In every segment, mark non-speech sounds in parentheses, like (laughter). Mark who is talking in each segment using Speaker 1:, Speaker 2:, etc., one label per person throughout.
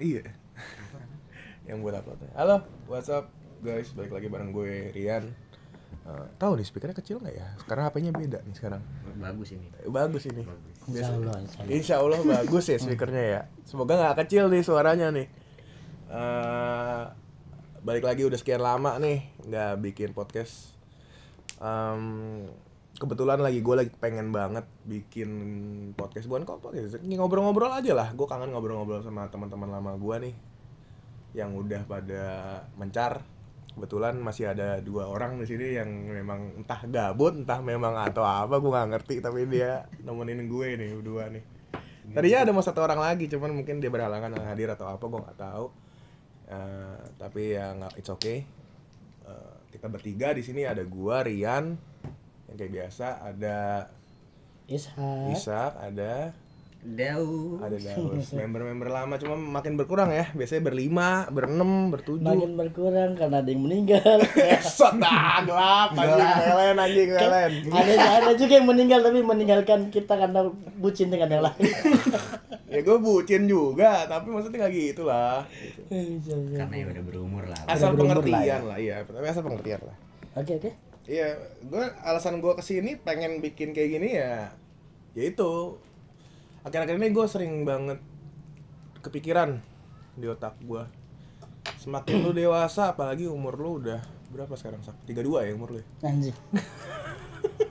Speaker 1: Iya. (laughs) yang buat apa tuh? Halo, what's up guys? Balik lagi bareng gue Rian. Eh, tahu nih speakernya kecil nggak ya? Sekarang HP-nya beda nih sekarang.
Speaker 2: bagus ini
Speaker 1: Eh, Bagus ini.
Speaker 2: Bagus.
Speaker 3: Insya Allah, insya Allah.
Speaker 1: Insya Allah bagus ya speakernya ya. Semoga nggak kecil nih suaranya nih. Eh, balik lagi udah sekian lama nih nggak bikin podcast. Em, kebetulan lagi gue lagi pengen banget bikin podcast bukan kok podcast ini ngobrol-ngobrol aja lah. Gue kangen ngobrol-ngobrol sama teman-teman lama gue nih yang udah pada mencar. Kebetulan masih ada dua orang di sini yang memang entah gabut, entah memang atau apa, gue nggak ngerti. Tapi dia nemenin gue nih berdua nih. Tadinya ada mau satu orang lagi, cuman mungkin dia berhalangan hadir atau apa, gue nggak tahu. Eh, tapi ya nggak, it's okay. Eh, kita bertiga di sini ada gua, Rian, yang kayak biasa, ada
Speaker 3: Ishak.
Speaker 1: Ishak, ada
Speaker 2: Dau.
Speaker 1: ada Daus. (laughs) Member-member lama cuma makin berkurang ya. Biasanya berlima, berenam, bertujuh.
Speaker 3: Makin berkurang karena ada yang meninggal. (laughs)
Speaker 1: Esot dah, gelap (laughs) anjing, melen anjing, melen.
Speaker 3: ada ada juga yang meninggal tapi meninggalkan kita karena bucin dengan yang lain.
Speaker 1: Ya gue bucin juga, tapi maksudnya nggak gitu lah. Gitu.
Speaker 2: Karena ya udah berumur lah.
Speaker 1: Asal
Speaker 3: berumur lah
Speaker 1: pengertian lah, iya. Tapi asal pengertian lah.
Speaker 3: Oke oke.
Speaker 1: Iya, gue alasan gue ke sini pengen bikin kayak gini ya, ya itu. Akhir-akhir ini gue sering banget kepikiran di otak gue. Semakin lu dewasa, apalagi umur lu udah berapa sekarang? Sak? 32 ya umur lu? ya?
Speaker 3: Anjing.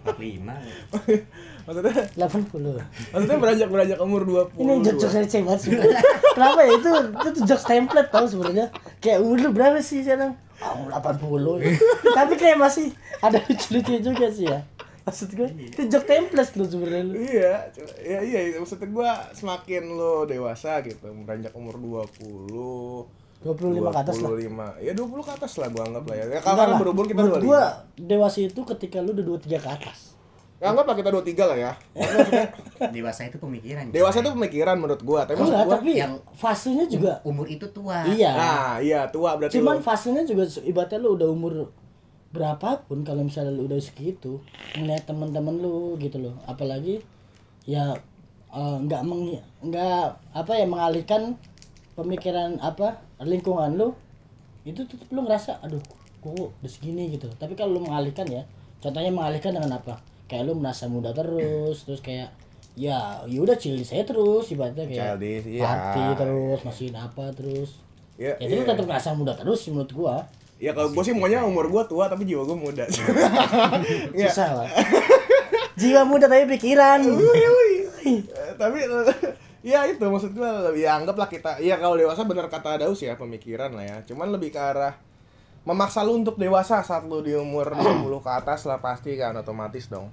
Speaker 2: 45. (laughs)
Speaker 1: Maksudnya
Speaker 3: 80.
Speaker 1: maksudnya beranjak beranjak umur 20
Speaker 3: Ini jokes receh banget sebenarnya. Kenapa ya itu itu jokes template tau sebenarnya. Kayak umur lu berapa sih sekarang? Umur 80. (laughs) tapi kayak masih ada lucu-lucu juga sih ya. Maksud gue itu joke template lu sebenarnya lu.
Speaker 1: Iya, ya iya maksudnya gue semakin lo dewasa gitu, beranjak umur 20
Speaker 3: 25 ke atas lah.
Speaker 1: 25. Ya 20 ke atas lah gua anggap lah ya. Ya kalau
Speaker 3: lah.
Speaker 1: berumur kita
Speaker 3: Menurut
Speaker 1: 25.
Speaker 3: gua dewasa itu ketika lu udah 23 ke atas.
Speaker 1: Ya, anggaplah kita 23 lah ya. (laughs)
Speaker 2: Dewasa itu pemikiran.
Speaker 1: Dewasa itu pemikiran menurut gua, tapi maksud
Speaker 3: Enggak,
Speaker 1: gua
Speaker 3: tapi
Speaker 2: yang-
Speaker 3: fasenya juga
Speaker 2: umur itu tua.
Speaker 3: iya.
Speaker 1: Nah, iya tua berarti
Speaker 3: Cuman
Speaker 1: lo.
Speaker 3: fasenya juga ibaratnya lu udah umur berapapun kalau misalnya lu udah segitu ngeliat teman-teman lu gitu loh apalagi ya eh, nggak meng nggak apa ya mengalihkan pemikiran apa lingkungan lu itu tetap lu ngerasa aduh kok udah segini gitu tapi kalau lu mengalihkan ya contohnya mengalihkan dengan apa kayak lu merasa muda terus terus kayak ya ya udah chill saya terus ibaratnya kayak
Speaker 1: Childish, iya.
Speaker 3: party terus masih apa terus
Speaker 1: Ya,
Speaker 3: ya itu
Speaker 1: iya.
Speaker 3: tetap ngerasa muda terus menurut gua
Speaker 1: Ya kalau gua sih maunya umur gua tua tapi jiwa gua muda. (laughs) Iya.
Speaker 3: susah lah jiwa muda tapi pikiran
Speaker 1: Eh, tapi ya itu maksud gua ya anggaplah kita ya kalau dewasa bener kata Daus ya pemikiran lah ya. Cuman lebih ke arah memaksa lu untuk dewasa saat lu di umur 20 ke atas lah pasti kan otomatis dong.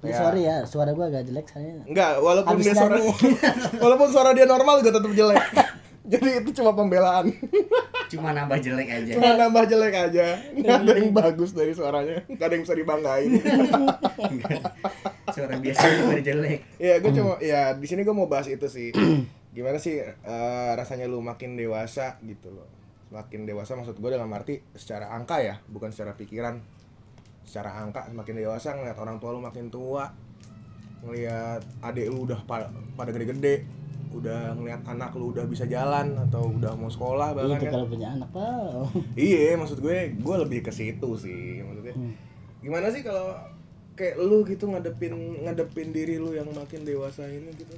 Speaker 3: Ya,
Speaker 1: Ya.
Speaker 3: sorry ya suara gua agak jelek saya
Speaker 1: Enggak, walaupun
Speaker 3: Habis
Speaker 1: dia suara (laughs) walaupun suara dia normal juga tetap jelek. (laughs) Jadi itu cuma pembelaan.
Speaker 2: Cuma nambah jelek aja.
Speaker 1: Cuma nambah jelek aja. Nggak ada yang (laughs) bagus dari suaranya. Nggak ada yang bisa dibanggain.
Speaker 2: Suara biasa baru jelek.
Speaker 1: ya, gue cuma ya di sini gue mau bahas itu sih. (clears throat) Gimana sih eh, rasanya lu makin dewasa gitu loh. Semakin dewasa maksud gue dalam arti secara angka ya, bukan secara pikiran. Secara angka semakin dewasa ngeliat orang tua lu makin tua. Ngeliat adik lu udah pada, pada gede-gede. Udah ngeliat anak lu udah bisa jalan atau udah mau sekolah bahkan
Speaker 3: itu
Speaker 1: kan.
Speaker 3: kalau punya anak pak
Speaker 1: Iya, maksud gue, gue lebih ke situ sih, maksudnya. Gimana sih kalau kayak lu gitu ngadepin ngadepin diri lu yang makin dewasa ini gitu?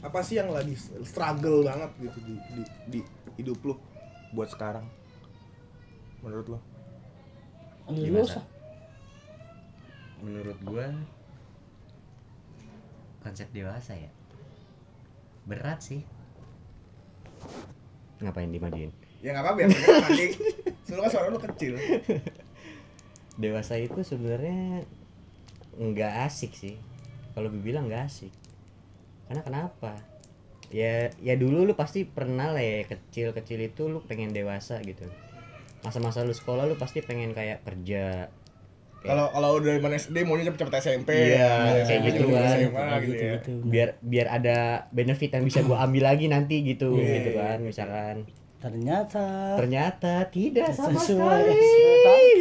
Speaker 1: Apa sih yang lagi struggle banget gitu di di, di hidup lu buat sekarang? Menurut lu?
Speaker 3: lu
Speaker 2: Menurut gua konsep dewasa ya. Berat sih. Ngapain dimajuin?
Speaker 1: Ya nggak apa-apa ya. (laughs) Soalnya kan suara lu kecil.
Speaker 2: Dewasa itu sebenarnya nggak asik sih. Kalau bilang nggak asik. Karena kenapa? Ya ya dulu lu pasti pernah lah ya kecil-kecil itu lu pengen dewasa gitu. Masa-masa lu sekolah lu pasti pengen kayak kerja.
Speaker 1: Kalau kalau udah dari SD maunya cepet-cepet SMP.
Speaker 2: Iya, kayak gitu
Speaker 1: cepet-cepet
Speaker 2: kan.
Speaker 1: SMA
Speaker 3: Kayak
Speaker 1: gitu ya.
Speaker 3: gitu.
Speaker 2: biar biar ada benefit yang bisa gua (coughs) ambil lagi nanti gitu
Speaker 1: Iya,
Speaker 2: gitu
Speaker 1: iya,
Speaker 2: kan misalkan.
Speaker 3: Ternyata
Speaker 2: ternyata tidak sama
Speaker 3: sesuai
Speaker 2: sekali.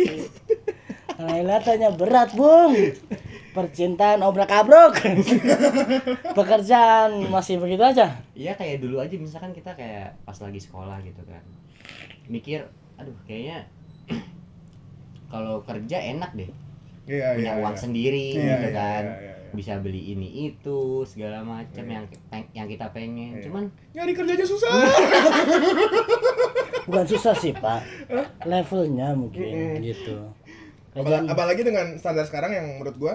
Speaker 3: Relatanya berat bung? Percintaan obrak abruk (laughs) pekerjaan masih begitu aja?
Speaker 2: Iya kayak dulu aja misalkan kita kayak pas lagi sekolah gitu kan. Mikir aduh kayaknya kalau kerja enak deh
Speaker 1: Iya,
Speaker 2: punya
Speaker 1: iya,
Speaker 2: uang
Speaker 1: iya.
Speaker 2: sendiri
Speaker 1: Iya,
Speaker 2: gitu
Speaker 1: iya,
Speaker 2: kan
Speaker 1: iya, iya, iya.
Speaker 2: bisa beli ini itu segala macam
Speaker 1: Iya.
Speaker 2: yang yang kita pengen
Speaker 1: Iya.
Speaker 2: cuman
Speaker 1: Nyari kerjanya susah. (laughs)
Speaker 3: bukan susah sih pak levelnya mungkin
Speaker 1: Mm-mm.
Speaker 3: gitu
Speaker 1: Apala-
Speaker 3: Kerjaan-
Speaker 1: apalagi dengan standar sekarang yang menurut gua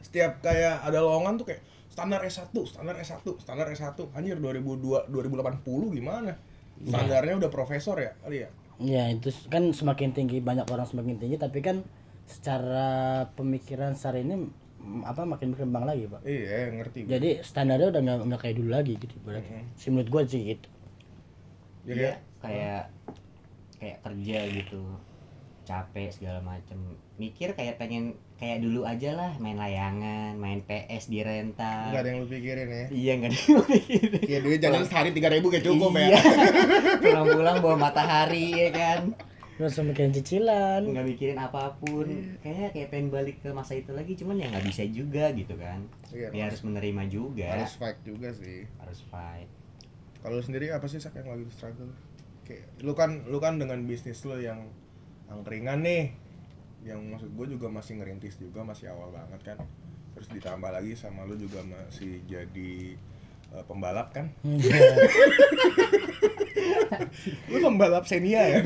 Speaker 1: setiap kayak ada lowongan tuh kayak standar S1, standar S1, standar S1. Anjir 2002 2080 gimana? Standarnya udah profesor ya kali ya?
Speaker 3: ya itu kan semakin tinggi banyak orang semakin tinggi tapi kan secara pemikiran secara ini mm, apa makin berkembang lagi pak
Speaker 1: Iya, ngerti.
Speaker 3: jadi standarnya udah nggak nggak kayak dulu lagi gitu berarti sih menurut gue sih gitu
Speaker 1: Jadi
Speaker 2: iya kayak kayak kerja gitu capek segala macem. Mikir kayak pengen kayak dulu aja lah main layangan main PS di rental.
Speaker 1: Nggak ada yang lu pikirin ya.
Speaker 2: iya nggak ada yang mikirin
Speaker 1: Iya duit jalan sehari tiga ribu kayak cukup
Speaker 2: iya.
Speaker 1: ya. (laughs)
Speaker 2: pulang-pulang bawa matahari ya kan?
Speaker 3: Terus mikirin cicilan.
Speaker 2: Nggak mikirin apa pun. Kayaknya kayak pengen balik ke masa itu lagi cuman ya nggak bisa juga gitu kan.
Speaker 1: Iya,
Speaker 2: ya harus menerima juga.
Speaker 1: harus fight juga sih.
Speaker 2: harus fight.
Speaker 1: Kalau lu sendiri apa sih sak yang lagi struggle? Kayak lu kan lu kan dengan bisnis lu yang angkringan nih, yang maksud gue juga masih ngerintis juga masih awal banget kan. Terus ditambah lagi sama lu juga masih jadi eh, pembalap kan? (laughs) lu pembalap senia ya?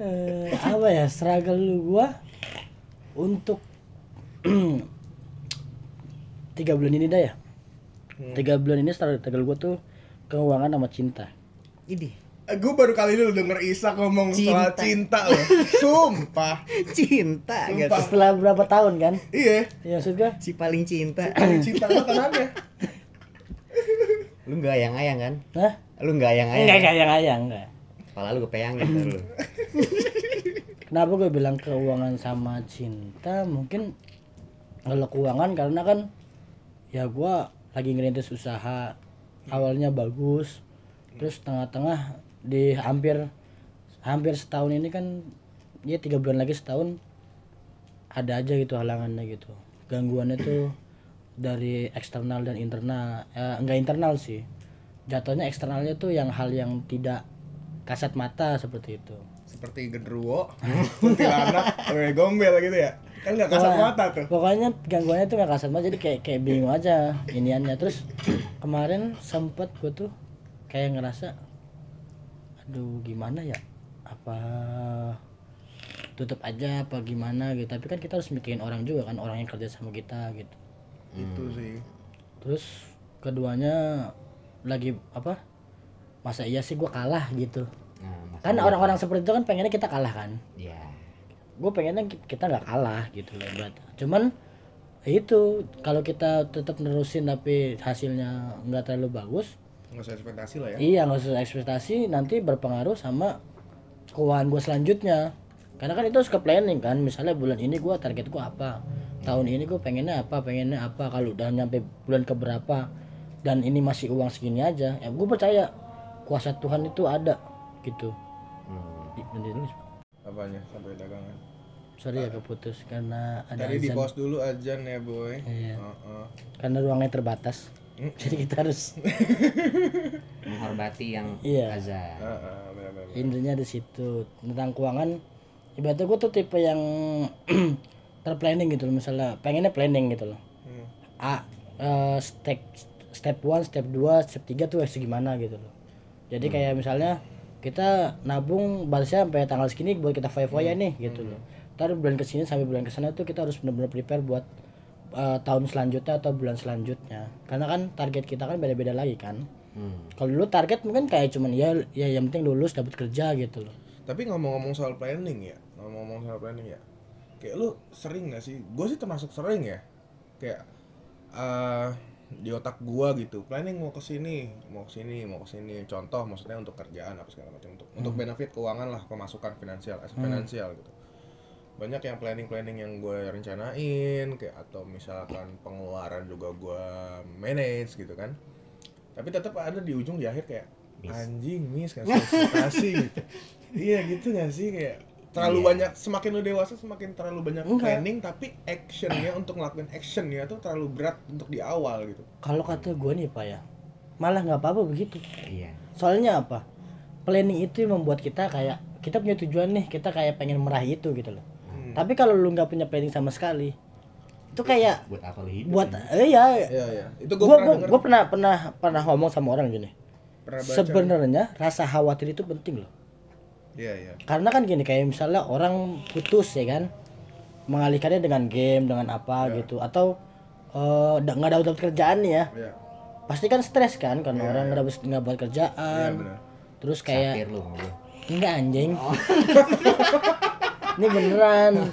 Speaker 3: eh, apa ya struggle lu gua untuk (clears throat) tiga bulan ini dah ya
Speaker 1: Hmm.
Speaker 3: tiga bulan ini struggle gua tuh keuangan sama cinta
Speaker 2: ini
Speaker 1: gue baru kali ini lu denger Isak ngomong soal
Speaker 2: Cinta.
Speaker 1: cinta loh. Sumpah.
Speaker 2: cinta
Speaker 1: Sumpah.
Speaker 2: gitu
Speaker 3: setelah berapa tahun kan
Speaker 1: Iya.
Speaker 3: ya maksud
Speaker 2: si paling cinta
Speaker 1: Paling cinta lu kenapa?
Speaker 2: lu nggak ayang ayang kan
Speaker 3: Hah?
Speaker 2: lu nggak ayang ayang
Speaker 3: enggak enggak enggak enggak enggak
Speaker 2: kepala lu kepeyang gitu lu
Speaker 3: kenapa gue bilang keuangan sama cinta mungkin kalau keuangan karena kan ya gua lagi ngerintis usaha awalnya bagus terus tengah-tengah di hampir hampir setahun ini kan ya tiga bulan lagi setahun ada aja gitu halangannya gitu gangguannya tuh dari eksternal dan internal eh, enggak internal sih jatuhnya eksternalnya tuh yang hal yang tidak kasat mata seperti itu
Speaker 1: Seperti genderuwo, (laughs) kuntilanak, gombel gitu ya. Kan nggak kasat
Speaker 3: Pokoknya-
Speaker 1: mata tuh.
Speaker 3: Pokoknya gangguannya tuh gak kasar banget jadi kayak kayak bingung aja iniannya. Terus kemarin sempet gue tuh kayak ngerasa aduh gimana ya? Apa tutup aja apa gimana gitu. Tapi kan kita harus mikirin orang juga kan, orang yang kerja sama kita gitu.
Speaker 1: Itu sih.
Speaker 3: Terus keduanya lagi apa? Masa iya sih gua kalah gitu.
Speaker 2: nah,
Speaker 3: Kan
Speaker 2: masalah-
Speaker 3: orang-orang seperti itu kan pengennya kita kalah kan.
Speaker 2: ya
Speaker 3: gue pengennya ki- kita nggak kalah gitu loh buat cuman itu kalau kita tetap nerusin tapi hasilnya nggak terlalu bagus
Speaker 1: Nggak usah ekspektasi lah ya.
Speaker 3: iya nggak usah ekspektasi nanti berpengaruh sama keuangan gue selanjutnya karena kan itu harus ke planning kan misalnya bulan ini gue target gue apa tahun ini gue pengennya apa pengennya apa kalau udah nyampe bulan keberapa dan ini masih uang segini aja ya gue percaya kuasa Tuhan itu ada gitu
Speaker 2: hmm.
Speaker 1: Apanya sampai dagangan?
Speaker 3: sorry ya keputus karena ada
Speaker 1: Tadi di pos dulu ajan ya boy.
Speaker 3: Iya.
Speaker 1: Heeh.
Speaker 3: karena ruangnya terbatas. Jadi kita harus (laughs)
Speaker 2: menghormati yang
Speaker 3: Iya.
Speaker 2: azan.
Speaker 1: Heeh, benar-benar.
Speaker 3: intinya di situ tentang keuangan. Ibaratnya gue tuh tipe yang (clears throat) terplanning gitu loh misalnya pengennya planning gitu loh.
Speaker 1: Hmm.
Speaker 3: a eh, step step one step 2 step 3 tuh harus gimana gitu loh. Jadi kayak misalnya kita nabung balasnya sampai tanggal segini buat kita foya-foya nih gitu loh. Ntar bulan ke sini sampai bulan ke sana tuh kita harus benar-benar prepare buat eh, tahun selanjutnya atau bulan selanjutnya karena kan target kita kan beda-beda lagi kan
Speaker 2: hmm.
Speaker 3: kalau dulu target mungkin kayak cuman ya ya yang penting lulus dapat kerja gitu loh
Speaker 1: Tapi ngomong-ngomong soal planning ya, ngomong-ngomong soal planning ya, kayak lu sering gak sih? Gue sih termasuk sering ya, kayak eh di otak gua gitu, planning mau ke sini, mau ke sini, mau ke sini. Contoh maksudnya untuk kerjaan apa segala macam untuk untuk benefit keuangan lah, pemasukan finansial, as finansial gitu. Banyak yang planning-planning yang gue rencanain, kayak atau misalkan pengeluaran juga gua manage gitu kan. Tapi tetap ada di ujung di akhir kayak
Speaker 2: Miss.
Speaker 1: anjing miss kasih ekspektasi (laughs) gitu. Iya gitu gak sih kayak terlalu
Speaker 2: Iya.
Speaker 1: banyak semakin lu dewasa semakin terlalu banyak
Speaker 3: Enggak.
Speaker 1: planning tapi actionnya untuk ngelakuin actionnya tuh terlalu berat untuk di awal gitu
Speaker 3: kalau kata gue nih pak ya malah nggak apa-apa begitu
Speaker 2: iya
Speaker 3: soalnya apa planning itu yang membuat kita kayak kita punya tujuan nih kita kayak pengen meraih itu gitu loh
Speaker 1: Hmm.
Speaker 3: tapi kalau lu nggak punya planning sama sekali itu kayak
Speaker 2: buat apa lu hidup
Speaker 3: buat eh ya
Speaker 1: Iya iya. Itu
Speaker 3: gue
Speaker 1: gue pernah denger.
Speaker 3: gue pernah pernah pernah ngomong sama orang gini sebenarnya rasa khawatir itu penting loh
Speaker 1: Iya iya.
Speaker 3: karena kan gini kayak misalnya orang putus ya kan mengalihkannya dengan game dengan apa
Speaker 1: Ya.
Speaker 3: gitu atau eh, da- nggak ada dapat kerjaan nih ya
Speaker 1: Iya.
Speaker 3: pasti kan stres kan karena
Speaker 1: Iya,
Speaker 3: orang
Speaker 1: iya.
Speaker 3: nggak dapat nggak buat
Speaker 1: Iya
Speaker 3: kerjaan
Speaker 1: benar.
Speaker 3: terus kayak
Speaker 2: lu sama gua.
Speaker 3: enggak anjing (laughs) ini beneran. (laughs)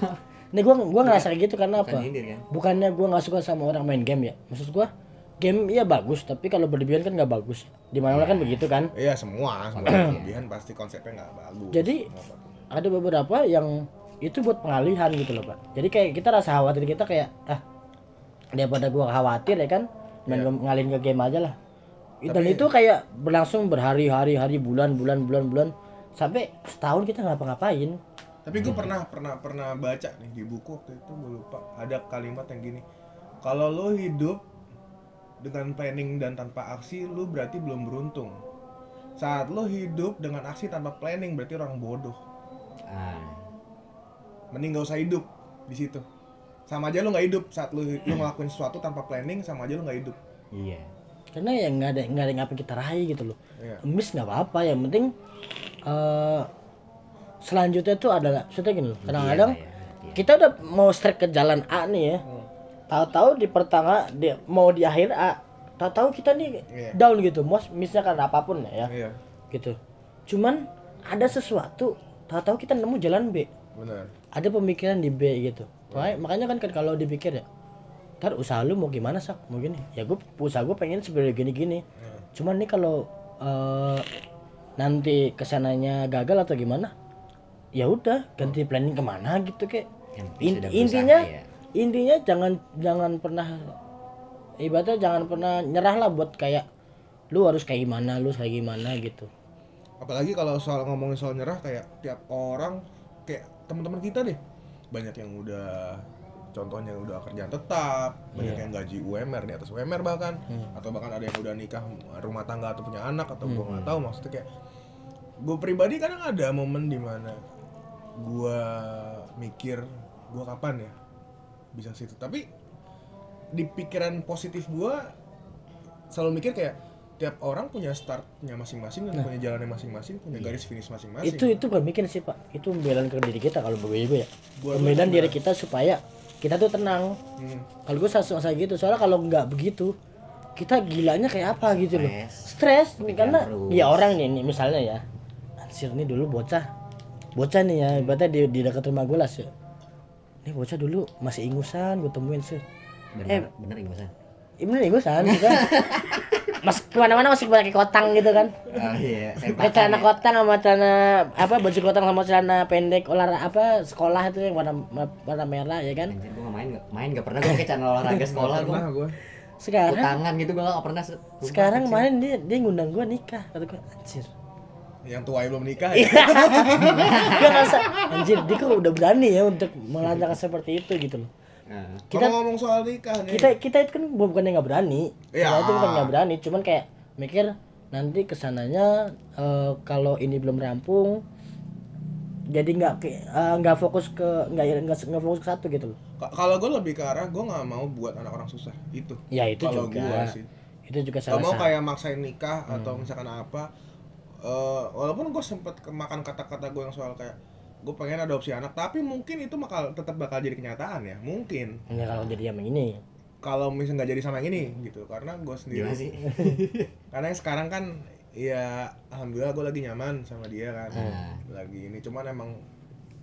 Speaker 3: Ini gua gua ngerasa gitu karena
Speaker 2: Bukan
Speaker 3: apa?
Speaker 2: kan?
Speaker 3: Bukannya gua nggak suka sama orang main game ya? Maksud gua game iya bagus tapi kalau berlebihan kan nggak bagus. Di mana kan begitu kan?
Speaker 1: Iya semua, semua (clears throat) kelebihan pasti konsepnya nggak bagus.
Speaker 3: Jadi- ada beberapa yang itu buat pengalihan gitu loh pak. Jadi kayak kita rasa khawatir kita kayak ah daripada gua khawatir ya kan? Main
Speaker 1: Iya.
Speaker 3: ngalihin ke game aja lah. Dan
Speaker 1: Tapi-
Speaker 3: itu kayak berlangsung berhari-hari hari bulan bulan bulan bulan. Sampai setahun kita nggak ngapa-ngapain
Speaker 1: Tapi gue pernah pernah pernah baca nih di buku waktu itu gue lupa ada kalimat yang gini. Kalau lo hidup dengan planning dan tanpa aksi, lu berarti belum beruntung. Saat lo hidup dengan aksi tanpa planning berarti orang bodoh.
Speaker 2: ah
Speaker 1: Mending gak usah hidup di situ. Sama aja lo nggak hidup saat lo lo ngelakuin sesuatu tanpa planning, sama aja lo nggak hidup.
Speaker 2: iya
Speaker 3: karena ya nggak ada nggak ada yang apa kita raih gitu loh
Speaker 1: Iya.
Speaker 3: miss nggak apa-apa yang penting eh selanjutnya tuh adalah maksudnya gini loh kadang-kadang
Speaker 2: Iya, iya.
Speaker 3: kita udah mau strike ke jalan A nih ya.
Speaker 1: Hmm.
Speaker 3: tahu-tahu di pertengah dia mau di akhir A tahu-tahu kita nih
Speaker 1: Iya.
Speaker 3: down gitu. Mau misalnya karena apa pun ya.
Speaker 1: Iya,
Speaker 3: gitu. Cuman ada sesuatu tahu-tahu kita nemu jalan B.
Speaker 1: Benar.
Speaker 3: ada pemikiran di B gitu. Makanya, makanya kan kan kalau dipikir ya ntar usaha lu mau gimana sak? Mau gini. Ya gue usaha gue pengen sebenarnya gini gini
Speaker 1: Iya.
Speaker 3: cuman nih kalau eh, nanti ke sananya gagal atau gimana ya udah ganti planning ke mana gitu kayak
Speaker 2: Yang
Speaker 3: In- intinya
Speaker 2: berusaha, ya.
Speaker 3: intinya jangan jangan pernah ibaratnya jangan pernah nyerah lah buat kayak lu harus kayak gimana lu harus kayak gimana gitu
Speaker 1: apalagi kalau soal ngomongin soal nyerah kayak tiap orang kayak teman-teman kita deh banyak yang udah contohnya udah kerjaan tetap banyak
Speaker 3: Iya.
Speaker 1: yang gaji UMR di atas UMR bahkan
Speaker 3: Hmm.
Speaker 1: atau bahkan ada yang udah nikah rumah tangga atau punya anak atau gua nggak tahu maksudnya kayak gue pribadi kadang ada momen di mana gua mikir gua kapan ya bisa situ. Tapi di pikiran positif gua selalu mikir kayak tiap orang punya startnya masing-masing dan punya jalannya masing-masing punya garis finish masing-masing.
Speaker 3: Itu itu bukan mikir sih pak. Itu pembelaan ke diri kita kalau gue ya. Pembelaan diri kita supaya kita tuh tenang.
Speaker 1: Hmm.
Speaker 3: kalau gue selalu saya gitu soalnya kalau nggak begitu kita gilanya kayak apa gitu loh.
Speaker 2: Stres.
Speaker 3: karena ya orang nih, nih misalnya ya Ansir nih dulu bocah bocah nih ya ibaratnya di, di dekat rumah gue lah sih ini bocah dulu masih ingusan gue temuin sih
Speaker 2: bener bener ingusan.
Speaker 3: ini ingusan juga (laughs) mas ke mana-mana masih pakai kotang gitu kan.
Speaker 2: Oh iya
Speaker 3: pakai celana kotang sama celana apa baju kotang sama celana pendek olahraga apa sekolah itu yang warna warna merah ya kan.
Speaker 2: Anjir gua nggak main nggak main nggak pernah gua pakai celana olahraga (laughs) sekolah gua.
Speaker 1: Gue
Speaker 3: sekarang
Speaker 2: tangan gitu gua nggak pernah se-
Speaker 3: sekarang kemarin dia dia ngundang gue nikah kata gue anjir
Speaker 1: yang tua yang belum nikah
Speaker 3: Iya. (laughs)
Speaker 1: ya
Speaker 3: ngerasa anjir dia kok udah berani ya untuk melancarkan seperti itu gitu loh.
Speaker 2: Nah,
Speaker 3: Kita-
Speaker 1: ngomong soal nikah nih.
Speaker 3: kita kita itu kan bukan yang nggak berani.
Speaker 1: Iya.
Speaker 3: kita itu bukan nggak berani cuman kayak mikir nanti ke sananya eh, kalau ini belum rampung jadi nggak eh, nggak fokus ke nggak nggak nggak fokus ke satu gitu loh.
Speaker 1: Ka- kalau gue lebih ke arah gue nggak mau buat anak orang susah itu.
Speaker 3: Ya itu
Speaker 1: kalau
Speaker 3: juga.
Speaker 1: gua sih.
Speaker 3: Itu juga
Speaker 1: Gak
Speaker 3: salah
Speaker 1: mau
Speaker 3: satu
Speaker 1: kayak maksain nikah atau misalkan apa eh, walaupun gue sempet kemakan kata-kata gue yang soal kayak gue pengen adopsi anak tapi mungkin itu bakal tetap bakal jadi kenyataan ya mungkin.
Speaker 3: Ya kalau jadi yang ini.
Speaker 1: Kalau misalnya nggak jadi sama yang ini gitu. Karena gue sendiri
Speaker 2: sih? (laughs)
Speaker 1: Karena yang sekarang kan ya alhamdulillah gue lagi nyaman sama dia kan.
Speaker 2: Ah.
Speaker 1: lagi ini cuman emang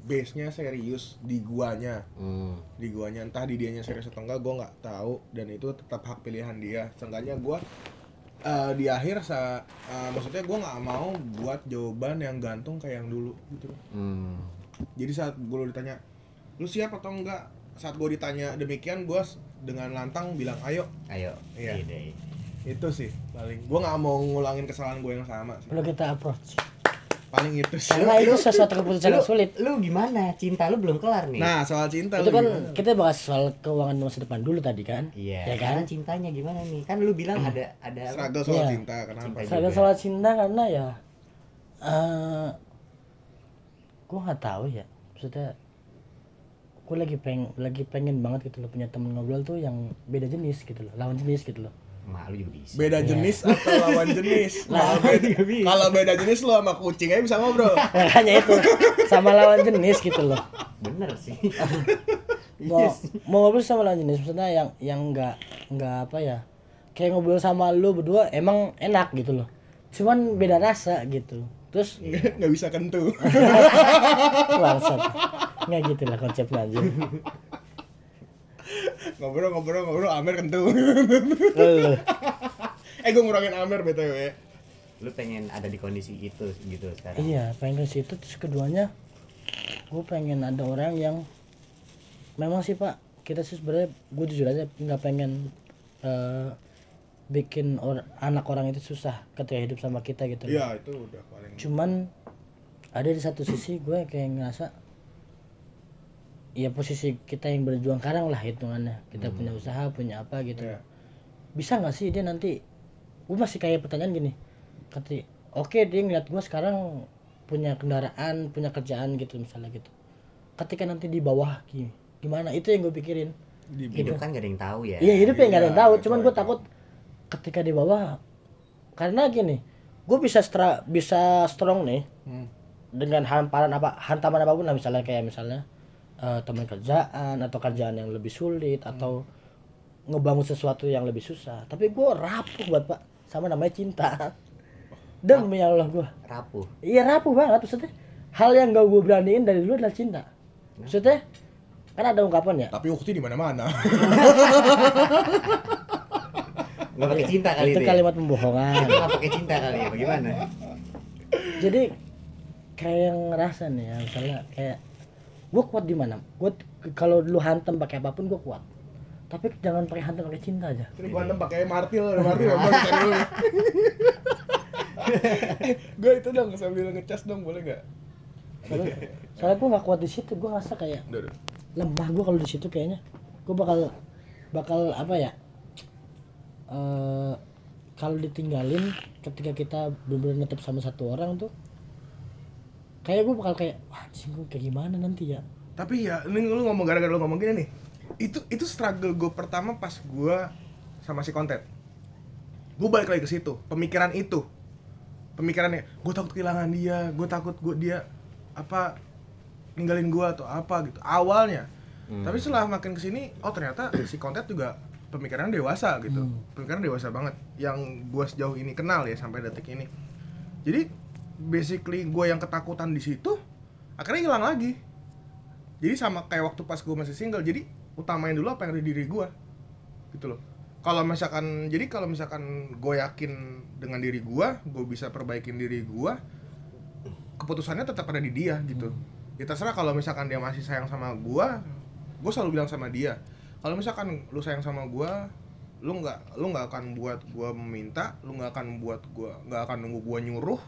Speaker 1: base nya serius di guanya.
Speaker 2: Hmm.
Speaker 1: di guanya entah di dianya serius atau enggak gue nggak tahu. Dan itu tetap hak pilihan dia. Seenggaknya gue eh, di akhir sa eh, maksudnya gue nggak mau buat jawaban yang gantung kayak yang dulu gitu
Speaker 2: Hmm.
Speaker 1: jadi saat gue ditanya lu siap atau enggak saat gue ditanya demikian gue dengan lantang bilang ayo
Speaker 2: ayo
Speaker 1: Iya.
Speaker 2: ide.
Speaker 1: itu sih paling gue nggak mau ngulangin kesalahan gue yang sama sih
Speaker 3: perlu kita approach
Speaker 1: paling itu sih.
Speaker 3: Karena itu sesuatu keputusan
Speaker 2: lu,
Speaker 3: yang sulit.
Speaker 2: lu gimana? Cinta lu belum kelar nih.
Speaker 1: Nah soal cinta
Speaker 3: itu
Speaker 1: lu
Speaker 3: kan
Speaker 1: gimana?
Speaker 3: kita bahas soal keuangan masa depan dulu tadi kan.
Speaker 2: Iya
Speaker 3: ya
Speaker 2: kan?
Speaker 3: kan
Speaker 2: cintanya gimana nih? Kan lu bilang ada ada
Speaker 1: struggle soal
Speaker 3: Iya.
Speaker 1: cinta kenapa
Speaker 2: Cinta.
Speaker 3: Soal
Speaker 2: juga.
Speaker 3: soal cinta karena ya eh gue nggak tahu ya. Maksudnya gue lagi pengen lagi pengen banget gitu loh punya temen ngobrol tuh yang beda jenis gitu loh lawan jenis gitu loh
Speaker 2: Mak lu juga bisa.
Speaker 1: Beda
Speaker 3: Iya.
Speaker 1: jenis (laughs) atau lawan jenis? Kalau beda, kalau beda jenis lu sama kucing aja bisa ngobrol. (laughs)
Speaker 3: Makanya itu sama lawan jenis gitu loh.
Speaker 2: Bener sih. (laughs)
Speaker 3: Mau mau ngobrol sama lawan jenis maksudnya yang yang nggak nggak apa ya kayak ngobrol sama lu berdua emang enak gitu loh. Cuman beda rasa gitu. Terus
Speaker 1: nggak bisa kentu.
Speaker 3: Nggak gitu lah konsepnya aja
Speaker 1: ngobrol ngobrol ngobrol Amer kentu
Speaker 3: Lu.
Speaker 1: eh gue ngurangin Amer btw
Speaker 2: lu pengen ada di kondisi itu gitu sekarang
Speaker 3: Iya, pengen ke situ terus keduanya gue pengen ada orang yang memang sih pak kita sih sebenarnya gue jujur aja nggak pengen eh, bikin or- anak orang itu susah ketika hidup sama kita gitu.
Speaker 1: Iya itu udah paling
Speaker 3: Cuman ada di satu sisi gue kayak ngerasa ya posisi kita yang berjuang karang lah hitungannya. Kita punya usaha punya apa gitu.
Speaker 1: Iya.
Speaker 3: bisa nggak sih dia nanti gue masih kayak pertanyaan gini. Kati oke dia ngeliat gue sekarang punya kendaraan punya kerjaan gitu misalnya gitu. Ketika nanti di bawah gi- gimana? Itu yang gue pikirin.
Speaker 1: Di
Speaker 2: hidup. kan gak ada yang tahu ya.
Speaker 3: Iya hidupnya nggak ada yang tahu.
Speaker 1: itu
Speaker 3: cuman gue takut ketika di bawah karena gini gue bisa stra bisa strong nih
Speaker 1: Hmm.
Speaker 3: dengan hamparan apa hantaman apa pun lah misalnya kayak misalnya eh, teman kerjaan atau kerjaan yang lebih sulit atau ngebangun sesuatu yang lebih susah. Tapi gue rapuh buat pak. Sama namanya cinta. Demi Allah gue
Speaker 2: rapuh?
Speaker 3: Iya rapuh banget maksudnya. Hal yang gak gue beraniin dari dulu adalah cinta. Maksudnya kan ada ungkapan ya?
Speaker 1: Tapi ukti di mana mana (laughs)
Speaker 2: nggak pakai cinta kali
Speaker 3: itu
Speaker 2: itu,
Speaker 3: kalimat
Speaker 2: ya?
Speaker 3: pembohongan.
Speaker 2: Nggak pakai cinta kali ya bagaimana?
Speaker 3: Jadi kayak yang ngerasa nih ya misalnya kayak gue kuat di mana? Gue kalau lu hantem pakai apa pun gue kuat. Tapi jangan pakai hantem pakai cinta aja.
Speaker 1: Ini gue antem pakai martil martil dulu (laughs) gue itu dong sambil ngecas dong boleh nggak?
Speaker 3: Soalnya, soalnya gue nggak kuat di situ gue ngerasa kayak lemah gue kalau di situ kayaknya. Gue bakal bakal apa ya? Eh kalau ditinggalin ketika kita benar-benar netep sama satu orang tuh kayak gue bakal kayak wah anjing gue kayak gimana nanti ya?
Speaker 1: Tapi ya ini lu ngomong gara-gara lu ngomong gini nih. Itu itu struggle gue pertama pas gue sama si konten. Gue balik lagi ke situ pemikiran itu. Pemikirannya gue takut kehilangan dia gue takut gue dia apa ninggalin gue atau apa gitu. Awalnya. Tapi setelah makin ke sini oh ternyata (clears throat) si konten juga pemikiran dewasa gitu. Pemikiran dewasa banget. Yang gue sejauh ini kenal ya sampai detik ini. Jadi basically gue yang ketakutan di situ akhirnya hilang lagi. Jadi sama kayak waktu pas gue masih single jadi utamain dulu apa yang ada di diri gue gitu loh. Kalau misalkan jadi kalau misalkan gue yakin dengan diri gue gue bisa perbaikin diri gue keputusannya tetap ada di dia gitu. Ya terserah kalau misalkan dia masih sayang sama gue gue selalu bilang sama dia. Kalau misalkan lu sayang sama gue lu nggak lu nggak akan buat gue meminta lu nggak akan buat gue nggak akan nunggu gue nyuruh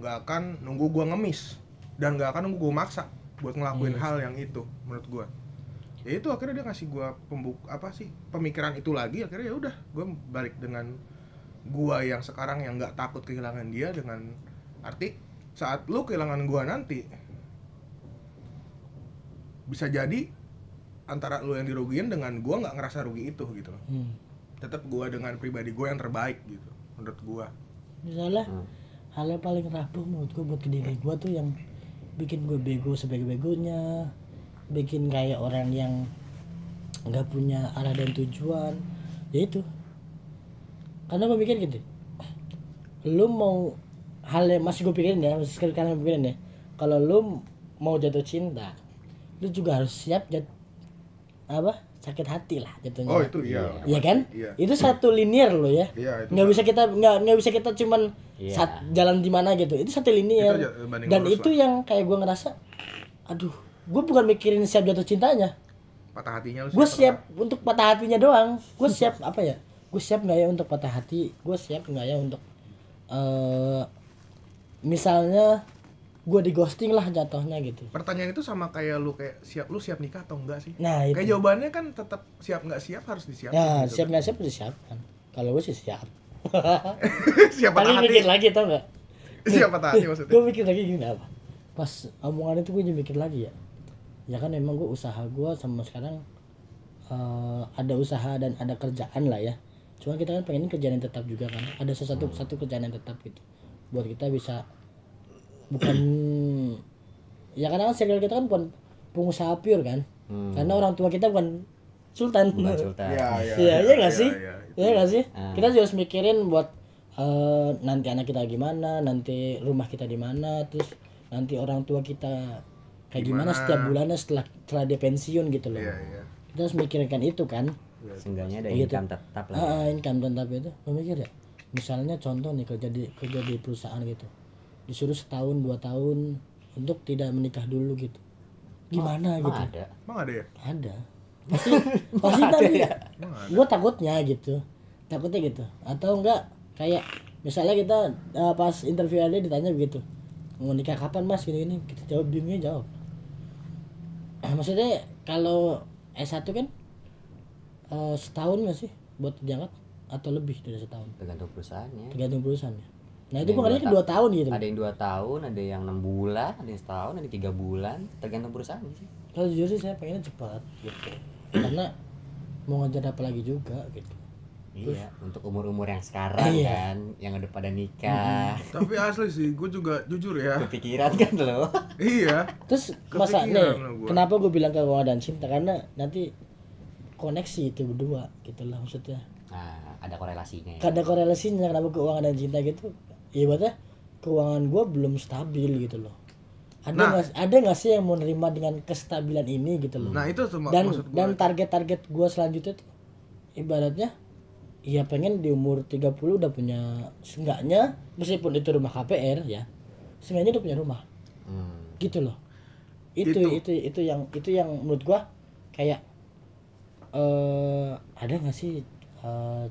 Speaker 1: nggak akan nunggu gue ngemis. Dan nggak akan nunggu gue maksa buat ngelakuin hal yang itu menurut gue ya itu akhirnya dia ngasih gue pembuk apa sih pemikiran itu lagi akhirnya ya udah gue balik dengan gue yang sekarang yang nggak takut kehilangan dia dengan arti saat lu kehilangan gue nanti bisa jadi antara lu yang dirugiin dengan gue nggak ngerasa rugi itu gitu loh.
Speaker 3: Hmm.
Speaker 1: tetap gue dengan pribadi gue yang terbaik gitu menurut gue
Speaker 3: misalnya hal yang paling rapuh menurut gue buat ke diri gue tuh yang bikin gue bego sebego-begonya bikin kayak orang yang nggak punya arah dan tujuan ya itu. Karena gue mikir gitu lu mau hal yang masih gue pikirin ya masih sekali kali pikirin ya kalau lu mau jatuh cinta lu juga harus siap jat apa sakit hati lah jatuhnya
Speaker 1: oh itu iya
Speaker 3: Iya kan?
Speaker 1: iya
Speaker 3: Itu satu linear loh ya.
Speaker 1: Iya, itu
Speaker 3: nggak bisa kita nggak nggak bisa kita cuman
Speaker 2: Iya.
Speaker 3: sat- jalan di mana gitu. Itu satu.
Speaker 1: Itu aja, banding
Speaker 3: Dan itu yang kayak gue ngerasa, aduh, gue bukan mikirin siap jatuh cintanya.
Speaker 1: patah hatinya lu
Speaker 3: Gue siap untuk patah hatinya doang. Gue siap (laughs) apa ya? Gue siap nggak ya untuk patah hati? Gue siap nggak ya untuk eh misalnya gue di ghosting lah jatuhnya gitu.
Speaker 1: Pertanyaan itu sama kayak lu kayak siap lu siap nikah atau enggak sih?
Speaker 3: Nah itu.
Speaker 1: Kayak jawabannya kan tetap siap nggak siap harus disiapkan
Speaker 3: ya
Speaker 1: gitu
Speaker 3: siap nggak siap disiapkan. Kalau gue sih siap. (laughs)
Speaker 1: Kan. siapa
Speaker 3: tapi
Speaker 1: hati.
Speaker 3: mikir lagi tau nggak
Speaker 1: siapa hati maksudnya.
Speaker 3: Gue mikir lagi gini apa? Pas omongan itu gue jadi mikir lagi ya. Ya kan emang gue usaha gue sama sekarang eh, ada usaha dan ada kerjaan lah ya. Cuma kita kan pengen kerjaan yang tetap juga kan. Ada sesuatu satu kerjaan yang tetap gitu. Buat kita bisa bukan ya karena kan circle kita kan bukan pengusaha pure kan
Speaker 2: Hmm.
Speaker 3: karena orang tua kita bukan sultan
Speaker 2: bukan sultan
Speaker 1: Iya, iya.
Speaker 3: Iya, iya nggak
Speaker 1: iya,
Speaker 3: sih?
Speaker 1: iya.
Speaker 3: Iya nggak sih?
Speaker 2: Ah.
Speaker 3: Kita harus mikirin buat eh, nanti anak kita gimana, nanti rumah kita di mana, terus nanti orang tua kita kayak gimana,
Speaker 1: Gimana?
Speaker 3: setiap bulannya setelah setelah dia pensiun gitu loh.
Speaker 1: iya iya
Speaker 3: Kita harus mikirkan itu kan.
Speaker 2: seenggaknya ada
Speaker 3: Gitu.
Speaker 2: income tetap lah
Speaker 3: Ah, ah, income tetap itu. Gue mikir ya. Misalnya contoh nih kerja di kerja di perusahaan gitu, disuruh setahun dua tahun untuk tidak menikah dulu gitu. Gimana
Speaker 2: Emang
Speaker 3: gitu?
Speaker 2: ada?
Speaker 1: Emang ada ya?
Speaker 3: Ada. (laughs) Pasti pasti tadi gue takutnya gitu. Takutnya gitu. Atau enggak kayak misalnya kita eh, pas interview ada ditanya begitu mau nikah kapan mas? Gini gini kita jawab dirinya jawab. (clears throat) Maksudnya kalau S1 kan eh, setahun nggak sih buat diangkat atau lebih dari setahun?
Speaker 2: Tergantung perusahaannya.
Speaker 3: Tergantung perusahaannya nah itu gue
Speaker 2: ta-
Speaker 3: dua tahun gitu.
Speaker 2: Ada yang dua tahun ada yang enam bulan ada yang setahun ada yang tiga bulan. Tergantung perusahaan sih.
Speaker 3: Kalau jujur sih saya pengennya cepat gitu. Karena mau ngejar apa lagi juga gitu.
Speaker 2: Iya untuk umur umur yang sekarang
Speaker 3: Iya.
Speaker 2: kan yang udah pada nikah.
Speaker 1: Tapi asli sih gue juga jujur ya.
Speaker 2: Kepikiran kan lo?
Speaker 1: Iya.
Speaker 3: Terus masa nih,
Speaker 1: gua.
Speaker 3: kenapa gue bilang keuangan dan cinta? Karena nanti koneksi itu berdua gitu lah maksudnya.
Speaker 2: nah ada korelasinya ya.
Speaker 3: Ada korelasinya kenapa keuangan dan cinta gitu. Ibaratnya keuangan gue belum stabil gitu loh. Ada
Speaker 1: Nah.
Speaker 3: nggak ada nggak sih yang mau nerima dengan kestabilan ini gitu loh.
Speaker 1: nah itu tuh mak-
Speaker 3: dan
Speaker 1: maksud gue
Speaker 3: dan target-target gue selanjutnya tuh ibaratnya ya pengen di umur 30 udah punya seenggaknya meskipun itu rumah KPR ya seenggaknya udah punya rumah
Speaker 2: hmm.
Speaker 3: gitu loh itu
Speaker 1: Itu.
Speaker 3: itu itu, yang itu yang menurut gua kayak eh ada nggak sih eh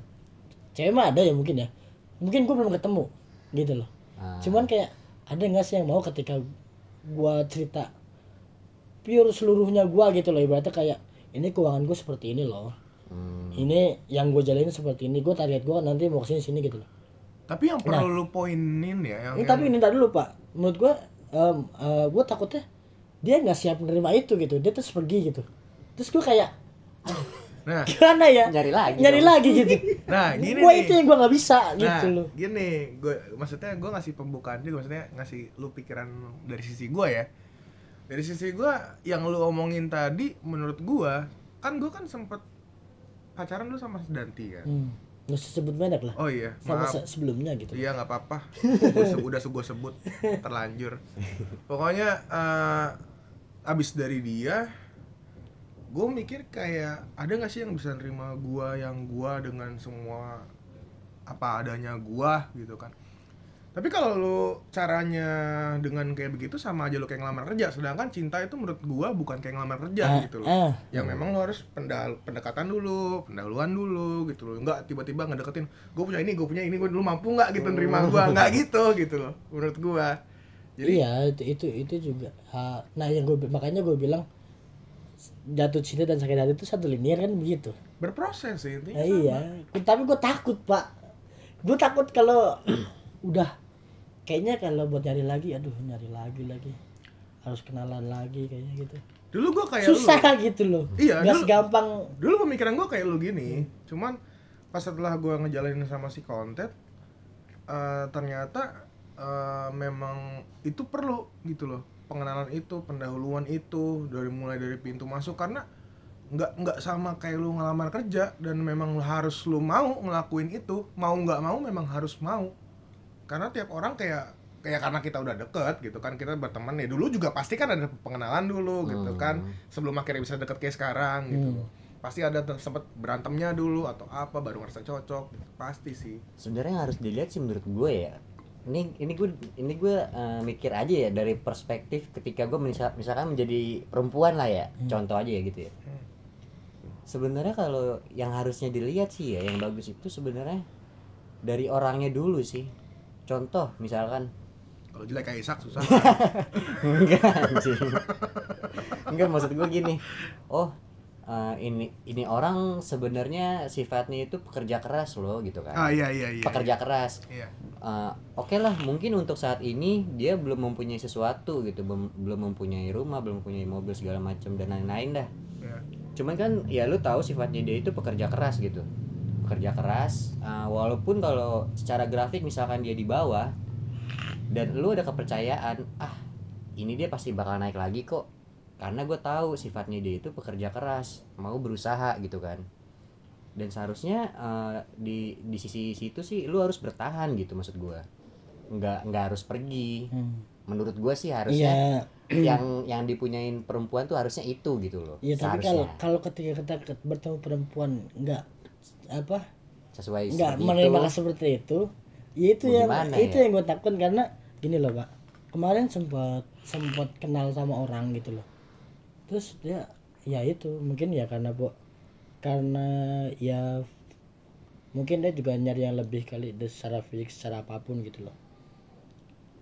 Speaker 3: cewek mah ada ya mungkin ya mungkin gua belum ketemu gitu loh.
Speaker 2: Ah.
Speaker 3: cuman kayak ada nggak sih yang mau ketika gua cerita pure seluruhnya gua gitu loh ibaratnya kayak ini keuangan gue seperti ini loh.
Speaker 2: Hmm.
Speaker 3: ini yang gue jalanin seperti ini gue target gue nanti mau ke sini sini gitu loh.
Speaker 1: Tapi yang perlu lu poinin ya yang,
Speaker 3: ini
Speaker 1: yang-
Speaker 3: tapi ini dulu pak. Menurut gue um, gue takutnya dia nggak siap menerima itu gitu. Dia terus pergi gitu. Terus gue kayak
Speaker 1: nah
Speaker 3: gimana ya?
Speaker 2: nyari lagi
Speaker 3: nyari
Speaker 2: dong.
Speaker 3: lagi gitu.
Speaker 1: Nah gini
Speaker 3: gue
Speaker 1: nih.
Speaker 3: itu yang gue nggak bisa
Speaker 1: nah
Speaker 3: gitu loh.
Speaker 1: gini. Gue maksudnya gue ngasih pembukaan juga maksudnya ngasih lu pikiran dari sisi gue ya. Dari sisi gue yang lu omongin tadi menurut gue kan gue kan sempet pacaran dulu sama Danti kan?
Speaker 3: Hmm. nggak usah sebut merek lah.
Speaker 1: Oh iya
Speaker 3: sama
Speaker 1: maaf.
Speaker 3: se- sebelumnya gitu.
Speaker 1: Iya nggak apa-apa. Se- udah gue sebut terlanjur. Pokoknya eh, abis dari dia, gue mikir kayak ada nggak sih yang bisa nerima gue yang gue dengan semua apa adanya gue gitu kan. Tapi kalau lu caranya dengan kayak begitu sama aja lu kayak ngelamar kerja. Sedangkan cinta itu menurut gue bukan kayak ngelamar kerja
Speaker 3: Ah,
Speaker 1: gitu loh.
Speaker 3: ah.
Speaker 1: Yang memang lu harus pendal pendekatan dulu, pendahuluan dulu gitu loh. Enggak tiba-tiba ngedeketin, gue punya ini, gue punya ini, gue dulu mampu nggak gitu nerima gue, nggak gitu gitu loh. Menurut gue. Jadi
Speaker 3: iya itu itu itu juga Ah, nah yang gue makanya gue bilang jatuh cinta dan sakit hati itu satu linear kan begitu
Speaker 1: berproses sih intinya.
Speaker 3: Nah,
Speaker 1: sama.
Speaker 3: iya, tapi gue takut pak. Gue takut kalau (clears throat) udah kayaknya kalau buat nyari lagi, aduh nyari lagi lagi, harus kenalan lagi kayaknya gitu.
Speaker 1: Dulu gue kayak
Speaker 3: Susah
Speaker 1: lu.
Speaker 3: gitu loh.
Speaker 1: Iya,
Speaker 3: Gak
Speaker 1: dulu-
Speaker 3: segampang.
Speaker 1: Dulu pemikiran gue kayak lu gini, cuman pas setelah gue ngejalanin sama si konten, eh, ternyata eh, memang itu perlu gitu loh pengenalan itu pendahuluan itu dari mulai dari pintu masuk karena nggak nggak sama kayak lu ngelamar kerja dan memang harus lu mau ngelakuin itu mau nggak mau memang harus mau karena tiap orang kayak kayak karena kita udah deket gitu kan kita berteman ya dulu juga pasti kan ada pengenalan dulu gitu
Speaker 2: Hmm.
Speaker 1: kan sebelum akhirnya bisa deket kayak sekarang gitu loh pasti ada tuh sempet berantemnya dulu atau apa baru ngerasa cocok gitu. pasti sih
Speaker 2: sebenarnya harus dilihat sih menurut gue ya ini ini gue ini gue eh, mikir aja ya dari perspektif ketika gue misal, misalkan menjadi perempuan lah ya contoh aja ya gitu ya.
Speaker 1: Hmm.
Speaker 2: sebenarnya kalau yang harusnya dilihat sih ya yang bagus itu sebenarnya dari orangnya dulu sih. Contoh misalkan.
Speaker 1: Kalau jelek kayak Isak susah. (laughs)
Speaker 2: enggak anjing. Enggak maksud gue gini. Oh eh, ini ini orang sebenarnya sifatnya itu pekerja keras loh gitu kan
Speaker 1: ah iya iya iya.
Speaker 2: pekerja keras
Speaker 1: Iya.
Speaker 2: Eh, oke lah mungkin untuk saat ini dia belum mempunyai sesuatu gitu belum belum mempunyai rumah belum mempunyai mobil segala macam dan lain-lain dah
Speaker 1: Iya.
Speaker 2: cuman kan ya lu tahu sifatnya dia itu pekerja keras gitu pekerja keras uh, walaupun kalau secara grafik misalkan dia di bawah dan lu ada kepercayaan ah ini dia pasti bakal naik lagi kok karena gue tahu sifatnya dia itu pekerja keras mau berusaha gitu kan. Dan seharusnya uh, di di sisi situ sih lu harus bertahan gitu maksud gue nggak nggak harus pergi.
Speaker 3: Hmm.
Speaker 2: menurut gue sih harusnya
Speaker 3: Iya, (clears throat)
Speaker 2: yang yang dipunyain perempuan tuh harusnya itu gitu loh
Speaker 3: iya tapi kalau kalau ketika kita bertemu perempuan nggak apa
Speaker 2: sesuai
Speaker 3: nggak menerima
Speaker 2: itu
Speaker 3: seperti itu ya itu yang itu
Speaker 2: ya?
Speaker 3: yang gue takut karena gini loh pak. Kemarin sempat sempat kenal sama orang gitu loh terus dia ya itu mungkin ya karena bu karena ya mungkin dia juga nyari yang lebih kali secara fisik secara apa pun gitu loh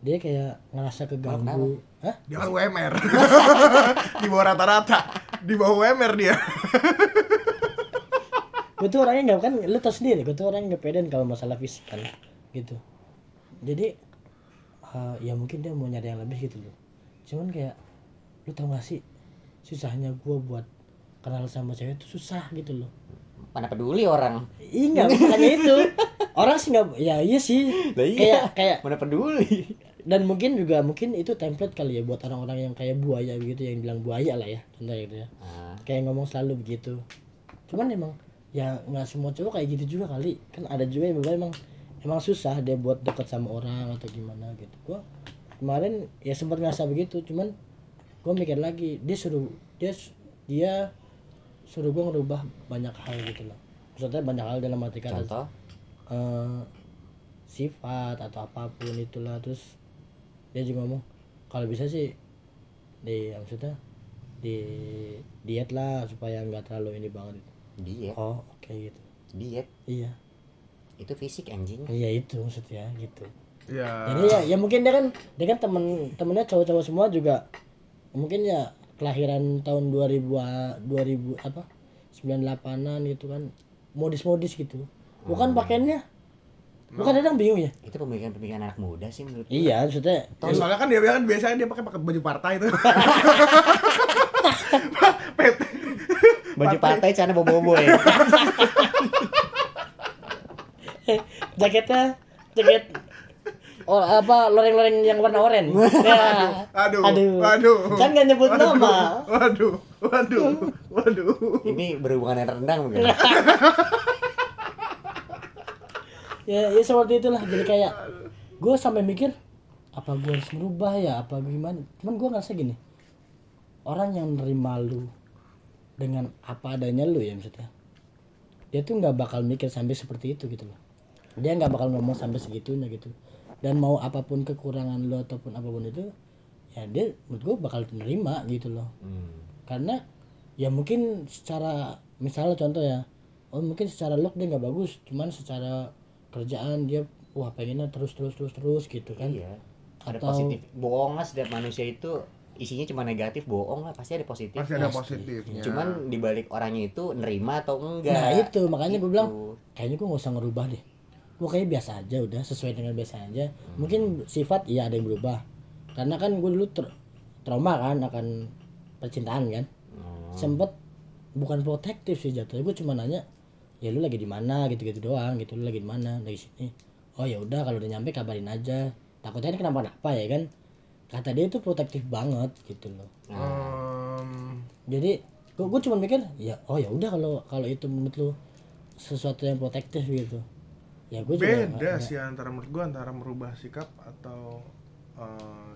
Speaker 3: dia kayak ngerasa keganggu Hah?
Speaker 1: Dia kan UMR. (laughs) di bawah rata-rata. Di bawah UMR dia. (laughs)
Speaker 3: gue tuh orangnya nggak kan lu tau sendiri gue tuh orangnya nggak peden kalau masalah fisik kan gitu jadi eh, ya mungkin dia mau nyari yang lebih gitu loh cuman kayak lu tau gak sih susahnya gue buat kenal sama cewek itu susah gitu loh.
Speaker 2: Mana peduli orang.
Speaker 3: Iya makanya itu. Orang sih nggak ya iya sih.
Speaker 2: Lah iya.
Speaker 3: kayak kayak
Speaker 2: mana peduli.
Speaker 3: Dan mungkin juga mungkin itu template kali ya buat orang-orang yang kayak buaya begitu yang bilang buaya lah ya contohnya gitu ya.
Speaker 2: Nah,
Speaker 3: kayak ngomong selalu begitu. Cuman emang ya nggak semua cowok kayak gitu juga kali. Kan ada juga yang emang emang susah dia buat dekat sama orang atau gimana gitu. Gua kemarin ya sempat ngerasa begitu cuman gua mikir lagi dia suruh dia dia suruh gua ngerubah banyak hal gitu loh. Maksudnya banyak hal dalam arti kata
Speaker 2: contoh?
Speaker 3: Eh, sifat atau apa pun itulah terus dia juga ngomong kalau bisa sih di maksudnya di diet lah supaya nggak terlalu ini banget.
Speaker 2: Diet?
Speaker 3: Oh oke gitu.
Speaker 2: Diet?
Speaker 3: Iya.
Speaker 2: Itu fisik anjing.
Speaker 3: Iya itu maksudnya gitu.
Speaker 1: Ya.
Speaker 3: jadi ya ya mungkin dia kan dia kan temen temennya cowok-cowok semua juga mungkin ya kelahiran tahun 2000 ah, 2000 apa 98an gitu kan modis-modis gitu. Bukan pakaiannya. Bukan kadang bingung ya?
Speaker 2: Itu pemikiran-pemikiran anak muda sih menurut
Speaker 3: iya maksudnya
Speaker 1: Ya, soalnya kan dia kan biasanya dia pakai pakai baju partai itu. (laughs) PT.
Speaker 2: baju partai. celana bobo ya. (laughs)
Speaker 3: Jaketnya jaket oh apa loreng-loreng yang warna oranye? (laughs) Ya.
Speaker 1: Aduh,
Speaker 3: aduh.
Speaker 1: aduh.
Speaker 3: kan nggak nyebut nama.
Speaker 1: Waduh, waduh, waduh.
Speaker 2: ini berhubungan dengan rendang mungkin (laughs)
Speaker 3: ya ya seperti itulah. Jadi kayak gue sampai mikir apa gue harus merubah ya? Apa gimana? Cuman gue ngerasa gini orang yang nerima lu dengan apa adanya lu ya maksudnya dia tuh nggak bakal mikir sampai seperti itu gitu loh. Dia nggak bakal ngomong sampai segitunya gitu dan mau apa pun kekurangan lu ataupun apa pun itu ya dia menurut gue bakal nerima gitu loh.
Speaker 2: Hmm.
Speaker 3: karena ya mungkin secara misalnya contoh ya oh mungkin secara look dia nggak bagus cuman secara kerjaan dia wah pengennya terus terus terus terus gitu kan.
Speaker 2: Iya. Ada
Speaker 3: Atau-
Speaker 2: positif. Bohong lah setiap manusia itu isinya cuma negatif bohong lah pasti ada positif.
Speaker 1: Pasti ada positifnya.
Speaker 2: cuman dibalik orangnya itu nerima atau enggak?
Speaker 3: Nah itu makanya gue bilang
Speaker 2: Gitu.
Speaker 3: kayaknya gue nggak usah ngerubah deh gue kayaknya biasa aja udah sesuai dengan biasa aja. Mungkin sifat iya ada yang berubah. Karena kan gue dulu tra- trauma kan akan percintaan kan.
Speaker 2: Hmm.
Speaker 3: sempet bukan protektif sih jatuhnya gue cuma nanya ya lu lagi di mana? gitu gitu doang gitu lu lagi di mana? Lagi sini. Oh ya udah kalau udah nyampe kabarin aja. Takutnya ini kenapa-napa ya kan. Kata dia itu protektif banget gitu loh.
Speaker 1: Em,
Speaker 3: jadi gue gue cuma mikir ya oh ya udah kalau kalau itu menurut lu sesuatu yang protektif gitu ya gue juga
Speaker 1: beda
Speaker 3: nggak-
Speaker 1: sih antara menurut gua antara merubah sikap atau eh,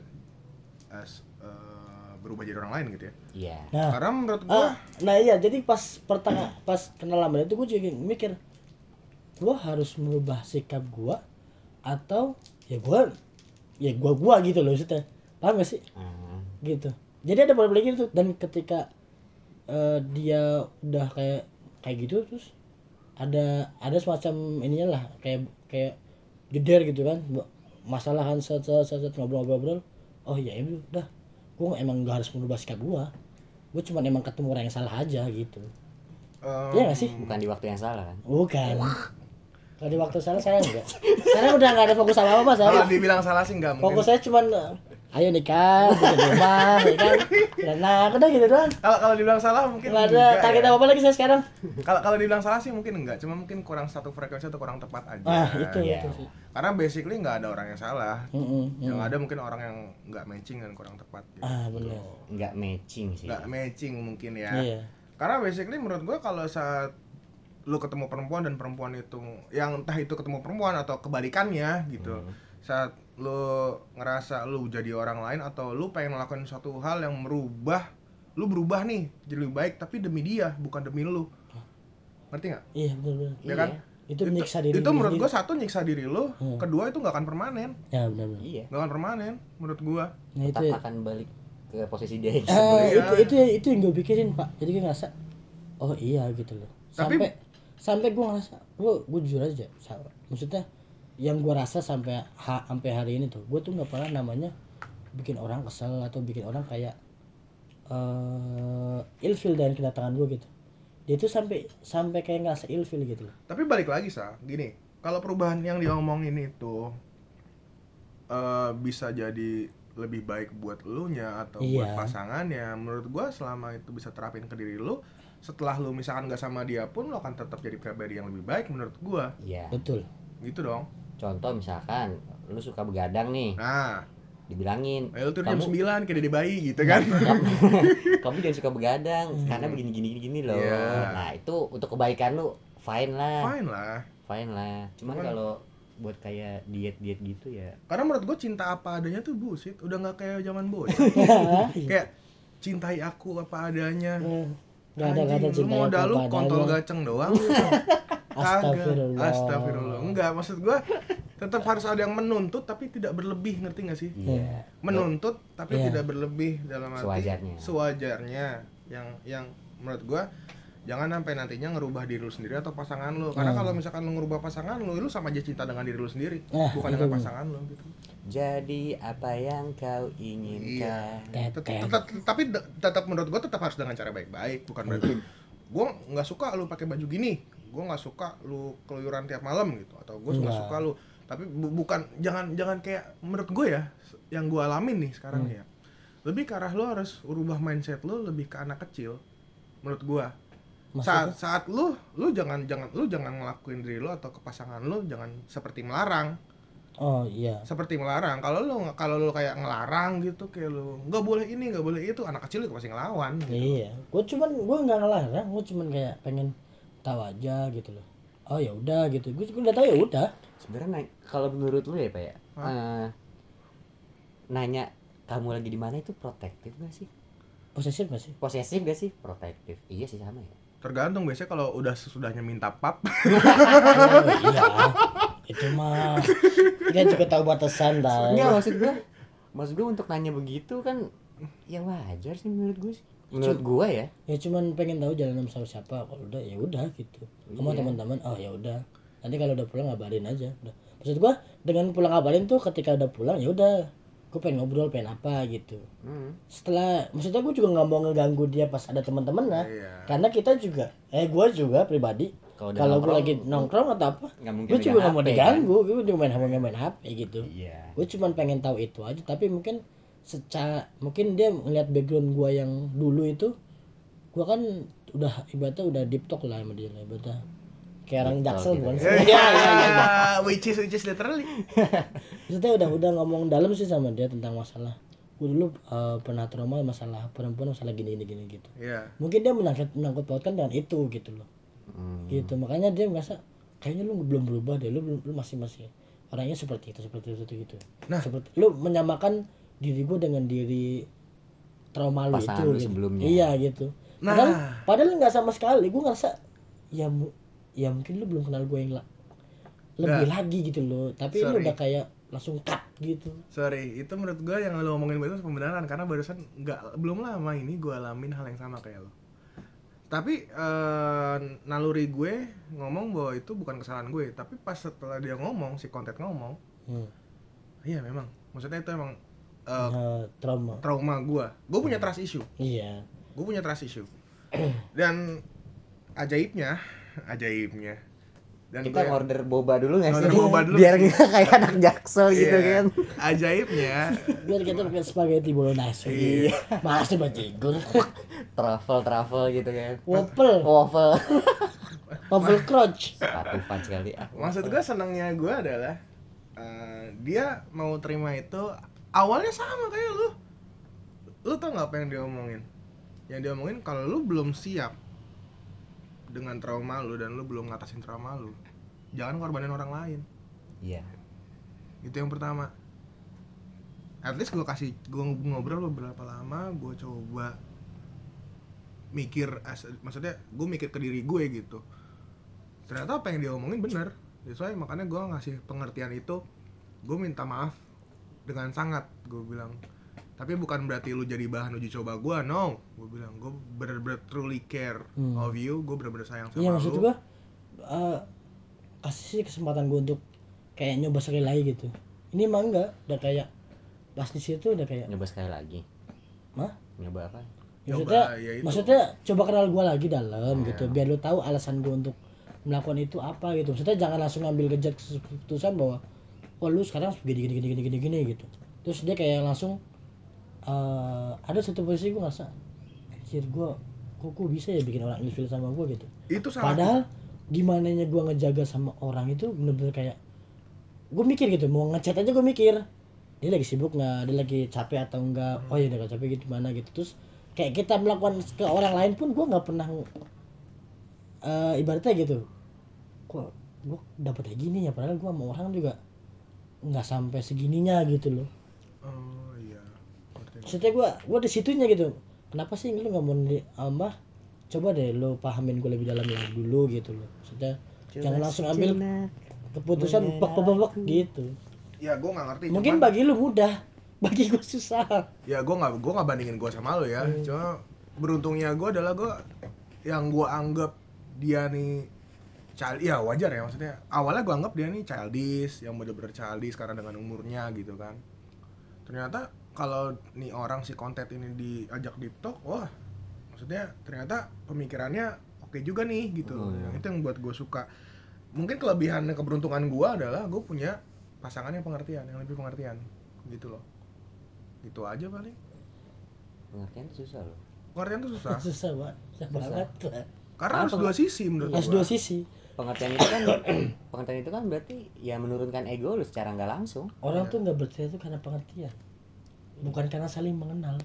Speaker 1: as eh, berubah jadi orang lain gitu ya.
Speaker 2: iya
Speaker 3: nah
Speaker 1: Karena menurut
Speaker 3: Ah,
Speaker 1: gua
Speaker 3: nah iya jadi pas pertengah pas kenal lama itu gue juga mikir gue harus merubah sikap gue atau ya gue ya gue gue gitu loh maksudnya paham gak sih
Speaker 2: Hmm.
Speaker 3: gitu jadi ada pola pikir tuh dan ketika eh, dia udah kayak kayak gitu terus ada ada semacam ininya lah kayak kayak jeder gitu kan. Masalah kan set set set, set, ngobrol-ngobrol. Oh iya ya udah gue emang gak harus merubah sikap gue gue cuma emang ketemu orang yang salah aja gitu.
Speaker 1: Em,
Speaker 3: Iya gak sih?
Speaker 2: Bukan di waktu yang salah kan?
Speaker 3: Bukan. Kalau di waktu salah saya enggak sekarang udah gak ada fokus apa apa saya
Speaker 1: kalau dibilang salah sih nggak mungkin.
Speaker 3: Fokus saya cuma ayo nikah bikin rumah ya kan? Nah udah gitu doang.
Speaker 1: Kalau kalau dibilang salah mungkin
Speaker 3: nggak ada target
Speaker 1: ya.
Speaker 3: apa lagi saya sekarang?
Speaker 1: Kalau kalau dibilang salah sih mungkin enggak. Cuma mungkin kurang satu frekuensi atau kurang tepat aja.
Speaker 3: Ah itu
Speaker 2: Iya.
Speaker 3: itu sih.
Speaker 1: Karena basically nggak ada orang yang salah. Yang
Speaker 3: mm.
Speaker 1: ada mungkin orang yang nggak matching dan kurang tepat gitu.
Speaker 3: ah benar
Speaker 2: nggak matching sih.
Speaker 1: Nggak matching mungkin ya.
Speaker 3: Iya.
Speaker 1: Karena basically menurut gua kalau saat lu ketemu perempuan dan perempuan itu yang entah itu ketemu perempuan atau kebalikannya gitu saat lu ngerasa lu jadi orang lain atau lu pengen ngelakuin suatu hal yang merubah lu berubah nih jadi lebih baik tapi demi dia bukan demi lu ngerti nggak?
Speaker 3: Iya benar benar
Speaker 1: ya kan?
Speaker 3: Itu menyiksa diri
Speaker 1: itu menurut gua satu nyiksa diri lu kedua itu nggak akan permanen.
Speaker 3: Ya benar benar.
Speaker 2: Iya.
Speaker 1: Nggak akan permanen menurut gua.
Speaker 3: Nah itu
Speaker 2: tetap akan balik ke posisi dia yang
Speaker 3: Ah,
Speaker 1: Iya.
Speaker 3: itu itu itu yang gue pikirin pak. Jadi gue ngerasa oh iya gitu loh.
Speaker 1: Tapi-
Speaker 3: sampai sampai gue ngerasa gue gue jujur aja maksudnya yang gue rasa sampai ha, sampai hari ini tuh gue tuh nggak pernah namanya bikin orang kesel atau bikin orang kayak eh ilfil dari kedatangan gue gitu. Dia tuh sampai sampai kayak ngerasa ilfil gitu loh.
Speaker 1: Tapi balik lagi sa, gini, kalau perubahan yang diomongin itu eh bisa jadi lebih baik buat lu nya atau buat
Speaker 3: Iya.
Speaker 1: pasangannya, menurut gua selama itu bisa terapin ke diri lu, setelah lu misalkan gak sama dia pun lu akan tetap jadi pribadi yang lebih baik menurut gua,
Speaker 2: iya.
Speaker 3: Betul.
Speaker 1: Gitu dong.
Speaker 2: Contoh misalkan lu suka begadang nih
Speaker 1: Nah,
Speaker 2: dibilangin
Speaker 1: eh, lu tuh jam
Speaker 2: kamu
Speaker 1: 9 kayak di bayi gitu kan.
Speaker 2: kamu, (laughs) kamu jangan suka begadang karena begini gini gini loh
Speaker 1: Iya.
Speaker 2: nah itu untuk kebaikan lu fine lah
Speaker 1: Fine lah.
Speaker 2: fine lah cuman
Speaker 1: Cuman-
Speaker 2: kalau buat kayak diet diet gitu ya
Speaker 1: Karena menurut gua cinta apa adanya tuh bullshit, udah nggak kayak zaman bocah. (laughs) kayak cintai aku apa adanya.
Speaker 3: Eh, nggak ada kata cinta
Speaker 1: modal lu kontol
Speaker 3: adanya.
Speaker 1: gaceng doang. (laughs)
Speaker 3: Astagfirullah.
Speaker 1: Astagfirullah. Enggak, maksud gua tetap harus ada yang menuntut tapi tidak berlebih, ngerti gak sih?
Speaker 2: iya
Speaker 1: Menuntut tapi
Speaker 3: Iya.
Speaker 1: tidak berlebih dalam arti
Speaker 2: Sewajarnya.
Speaker 1: sewajarnya. Yang yang menurut gua jangan sampai nantinya ngerubah diri lu sendiri atau pasangan lu. Karena kalau misalkan lu ngerubah pasangan lu, lu sama aja cinta dengan diri lu sendiri,
Speaker 3: Nah,
Speaker 1: bukan dengan pasangan lu gitu.
Speaker 2: Jadi apa yang kau inginkan?
Speaker 1: Tetap- tapi tetap menurut gua tetap harus dengan cara baik-baik. Bukan berarti (clears throat) gua nggak suka lu pakai baju gini. Gua nggak suka lu keluyuran tiap malam gitu. Atau gua nggak
Speaker 3: Enggak.
Speaker 1: suka lu. Tapi bu- bukan jangan jangan kayak menurut gue ya yang gua alamin nih sekarang nih ya. Lebih ke arah lu harus urubah mindset lu lebih ke anak kecil menurut gua. Saat saat lu lu jangan jangan lu jangan ngelakuin diri lu atau ke pasangan lu jangan seperti melarang
Speaker 3: oh iya.
Speaker 1: Seperti melarang kalau lu kalau lu kayak ngelarang gitu kayak lu nggak boleh ini nggak boleh itu anak kecil juga pasti ngelawan gitu.
Speaker 3: Iya, gue cuman gue nggak ngelarang, gue cuman kayak pengen tahu aja gitu loh. Oh ya udah gitu, gue udah tahu ya udah.
Speaker 2: sebenarnya na- kalau menurut lu ya pak ya eh, nanya kamu lagi di mana? itu protektif gak sih?
Speaker 3: Posesif gak sih?
Speaker 2: posesif gak sih? Protektif. Iya sih sama ya.
Speaker 1: Tergantung biasanya kalau udah sesudahnya minta pap.
Speaker 3: Oh, (laughs) iya, (laughs) itu mah dia juga tahu batasan tahu.
Speaker 2: Enggak maksud gua maksud gua untuk nanya begitu kan ya wajar sih menurut gua sih menurut gua ya
Speaker 3: Ya cuman pengen tahu jalan sama siapa. Kalau udah ya udah gitu. Sama
Speaker 2: Iya.
Speaker 3: teman-teman, oh ya udah. Nanti kalau udah pulang ngabarin aja. Udah. Maksud gue dengan pulang ngabarin tuh ketika udah pulang ya udah. Gue pengen ngobrol, pengen apa gitu.
Speaker 2: Hmm.
Speaker 3: setelah maksudnya gue juga nggak mau ngeganggu dia pas ada teman-teman lah
Speaker 1: Iya.
Speaker 3: karena kita juga eh gue juga pribadi
Speaker 2: Kalau udah
Speaker 3: kalau gue lagi nongkrong atau apa
Speaker 2: nggak mungkin
Speaker 3: gue juga nggak mau diganggu gue juga main hp main hp gitu.
Speaker 2: Iya.
Speaker 3: Gue cuman pengen tahu itu aja tapi mungkin secara mungkin dia ngeliat background gue yang dulu itu gue kan udah ibaratnya udah deep talk lah sama dia lah ibaratnya. Kayak orang jaksel
Speaker 2: gitu.
Speaker 3: bukan sih?
Speaker 1: Ya
Speaker 3: Iya, iya, iya. (laughs)
Speaker 1: which is which is literally. (laughs)
Speaker 3: Maksudnya udah udah ngomong dalam sih sama dia tentang masalah. Gue dulu eh, pernah trauma masalah perempuan masalah gini gini gini gitu.
Speaker 1: Ya
Speaker 3: mungkin dia menangkut menangkut pautkan dengan itu gitu loh
Speaker 2: Hmm.
Speaker 3: gitu makanya dia merasa kayaknya lu belum berubah deh lu belum lu masih masih orangnya seperti itu seperti itu gitu
Speaker 1: Nah.
Speaker 3: seperti lu menyamakan diri gue dengan diri trauma lu
Speaker 2: Pasangan
Speaker 3: itu
Speaker 2: lu
Speaker 3: gitu.
Speaker 2: sebelumnya.
Speaker 3: iya gitu
Speaker 1: Nah.
Speaker 3: padahal padahal nggak sama sekali gue ngerasa ya ya mungkin lu belum kenal gue yang la- lebih lagi gitu loh tapi lu
Speaker 1: Sorry.
Speaker 3: udah kayak langsung cut gitu
Speaker 1: sorry itu menurut gue yang lo ngomongin barusan pembenaran karena barusan nggak belum lama ini gue alamin hal yang sama kayak lo tapi eh, naluri gue ngomong bahwa itu bukan kesalahan gue. Tapi pas setelah dia ngomong si konten ngomong
Speaker 3: hmm.
Speaker 1: iya memang. Maksudnya itu emang eh,
Speaker 3: Eh, trauma.
Speaker 1: trauma gue gue punya trust issue.
Speaker 3: Iya.
Speaker 1: Gue punya trust issue. Dan ajaibnya ajaibnya dan
Speaker 2: kita
Speaker 1: gua-
Speaker 2: order boba dulu nggak sih?
Speaker 1: Order boba dulu.
Speaker 2: Biar nggak kayak anak jaksel gitu
Speaker 1: Iya.
Speaker 2: kan.
Speaker 1: Ajaibnya.
Speaker 3: Biar kita pakai spaghetti bolognese
Speaker 1: Iya.
Speaker 3: masih bajigur
Speaker 2: travel travel gitu kan.
Speaker 3: Waffle.
Speaker 2: Waffle.
Speaker 3: Waffle crunch.
Speaker 2: Patupan sekali ah
Speaker 1: maksud gue senangnya gue adalah eh, dia mau terima itu awalnya sama kayak lu. Lu tau nggak apa yang dia omongin yang dia omongin kalau lu belum siap dengan trauma lu dan lu belum ngatasin trauma lu jangan korbanin orang lain.
Speaker 2: Iya.
Speaker 1: Itu yang pertama. At least gue kasih gue ngobrol beberapa lama gue coba mikir as- maksudnya gue mikir ke diri gue gitu. Ternyata apa yang dia omongin bener sesuai makanya gue ngasih pengertian itu gue minta maaf dengan sangat gue bilang tapi bukan berarti lu jadi bahan uji coba gue no. Gue bilang gue bener-bener truly care
Speaker 3: Hmm.
Speaker 1: of you. Gue bener-bener sayang sama
Speaker 3: iya maksud
Speaker 1: lu.
Speaker 3: gua eh, kasih sih kesempatan gua untuk kayak nyoba sekali lagi gitu. Ini emang enggak udah kayak pas di situ udah kayak
Speaker 2: nyoba sekali lagi.
Speaker 3: Mah
Speaker 2: nyoba apa?
Speaker 3: Maksudnya
Speaker 1: Coba, ya itu.
Speaker 3: maksudnya coba kenal gua lagi dalam
Speaker 1: Iya.
Speaker 3: gitu biar lu tahu alasan gua untuk melakukan itu apa gitu. Maksudnya jangan langsung ngambil kejat keputusan bahwa wah lu sekarang gini gini gini gini gini gitu. Terus dia kayak langsung eh ada satu posisi gua ngerasa anjir gua kok gua bisa ya bikin orang ilfil sama gua gitu?
Speaker 1: Itu salah.
Speaker 3: Padahal gimana nya gua ngejaga sama orang itu bener-bener kayak gue mikir gitu mau ngechat aja gue mikir dia lagi sibuk nggak dia lagi capek atau enggak oh ya udah capek gitu mana gitu. Terus kayak kita melakukan ke orang lain pun gue nggak pernah eh ibaratnya gitu kok gue dapet kayak gini ya? Padahal gue sama orang juga nggak sampai segininya gitu loh.
Speaker 1: Oh.
Speaker 3: Maksudnya gue gue di situnya gitu. Kenapa sih lu nggak mau di ama coba deh lo pahamin gue lebih dalam lagi dulu gitu loh. Maksudnya jangan langsung ambil keputusan bak bak bak gitu.
Speaker 1: Ya gue nggak ngerti
Speaker 3: mungkin
Speaker 1: cuman-
Speaker 3: bagi lu mudah. (laughs) Bagi gue susah.
Speaker 1: Ya gue nggak gue nggak bandingin gue sama lo ya. Cuma beruntungnya gue adalah gue yang gue anggap dia nih child ya wajar ya maksudnya. Awalnya gue anggap dia nih childish yang bener-bener childish karena dengan umurnya gitu kan. Ternyata kalau nih orang si konten ini diajak di talk wah maksudnya ternyata pemikirannya oke juga nih gitu. Yang itu yang buat gue suka. Mungkin kelebihan dan keberuntungan gue adalah gue punya pasangan yang pengertian yang lebih pengertian gitu loh. Gitu aja paling.
Speaker 2: Pengertian tuh susah loh.
Speaker 1: Pengertian tuh susah. (laughs)
Speaker 3: Susah banget. Susah banget
Speaker 1: karena harus dua sisi menurut
Speaker 3: harus
Speaker 1: gua.
Speaker 3: dua sisi.
Speaker 2: Pengertian itu kan (coughs) pengertian itu kan berarti ya menurunkan ego lu secara nggak langsung.
Speaker 3: Orang tuh nggak bercerita itu karena pengertian bukan karena saling mengenal.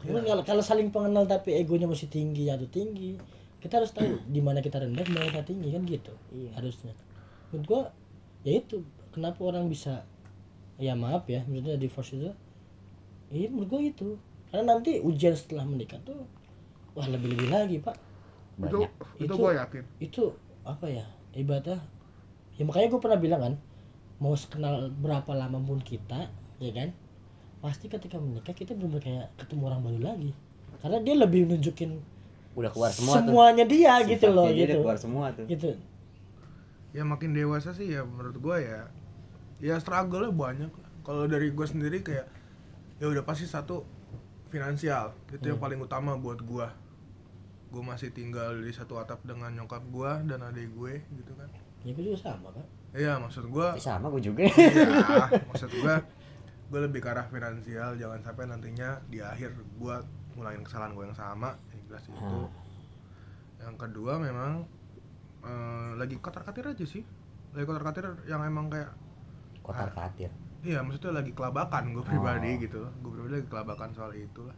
Speaker 3: Cuman kalau kalau saling pengenal tapi egonya masih tinggi atau tinggi kita harus tahu di mana kita rendah di mana kita tinggi kan gitu
Speaker 2: Iya.
Speaker 3: harusnya. Menurut gua ya itu kenapa orang bisa ya maaf ya maksudnya divorce itu iya menurut gua itu. Karena nanti ujian setelah menikah tuh wah lebih lebih lagi pak.
Speaker 1: Itu
Speaker 2: banyak.
Speaker 1: itu,
Speaker 3: Itu-
Speaker 1: gue yakin.
Speaker 3: itu apa ya ibadah. Ya makanya gue pernah bilang kan mau kenal berapa lama pun kita ya kan? Pasti ketika menikah kita benar kayak ketemu orang baru lagi. Karena dia lebih nunjukin
Speaker 2: udah keluar semua tuh.
Speaker 3: semuanya dia gitu
Speaker 2: Sifatnya
Speaker 3: loh
Speaker 2: dia udah
Speaker 3: gitu.
Speaker 2: keluar semua tuh.
Speaker 3: Gitu.
Speaker 1: Ya makin dewasa sih ya menurut gue ya. Ya struggle nya banyak. Lah. kalau dari gue sendiri kayak ya udah pasti satu finansial. Itu yang paling utama buat gue gue masih tinggal di satu atap dengan nyokap gue dan adik gue gitu kan.
Speaker 3: Ya gue juga sama kan
Speaker 1: iya maksud gue
Speaker 2: Eh, sama gue juga.
Speaker 1: Iya (laughs) maksud gue gue lebih ke arah finansial jangan sampai nantinya di akhir gue ngulangin kesalahan gue yang sama yang jelas itu.
Speaker 2: Hmm.
Speaker 1: yang kedua memang eh, lagi kotar katir aja sih. Lagi kotar katir yang emang kayak
Speaker 2: kotar katir.
Speaker 1: iya maksudnya lagi kelabakan gue pribadi gitu. Gue pribadi lagi kelabakan soal itu lah.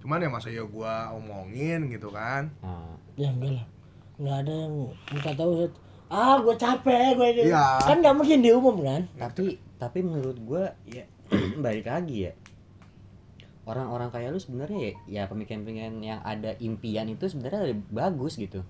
Speaker 1: Cuman ya masa ya gue omongin gitu kan.
Speaker 2: Nah,
Speaker 3: ya enggak lah. Nggak ada yang minta tahu Set. ah gue capek gue ini.
Speaker 1: Iya.
Speaker 3: kan nggak mungkin diumum kan?
Speaker 2: Tapi tapi menurut gue ya balik lagi ya. Orang-orang kayak lu sebenarnya ya, ya pemikiran-pemikiran yang ada impian itu sebenarnya lebih bagus gitu.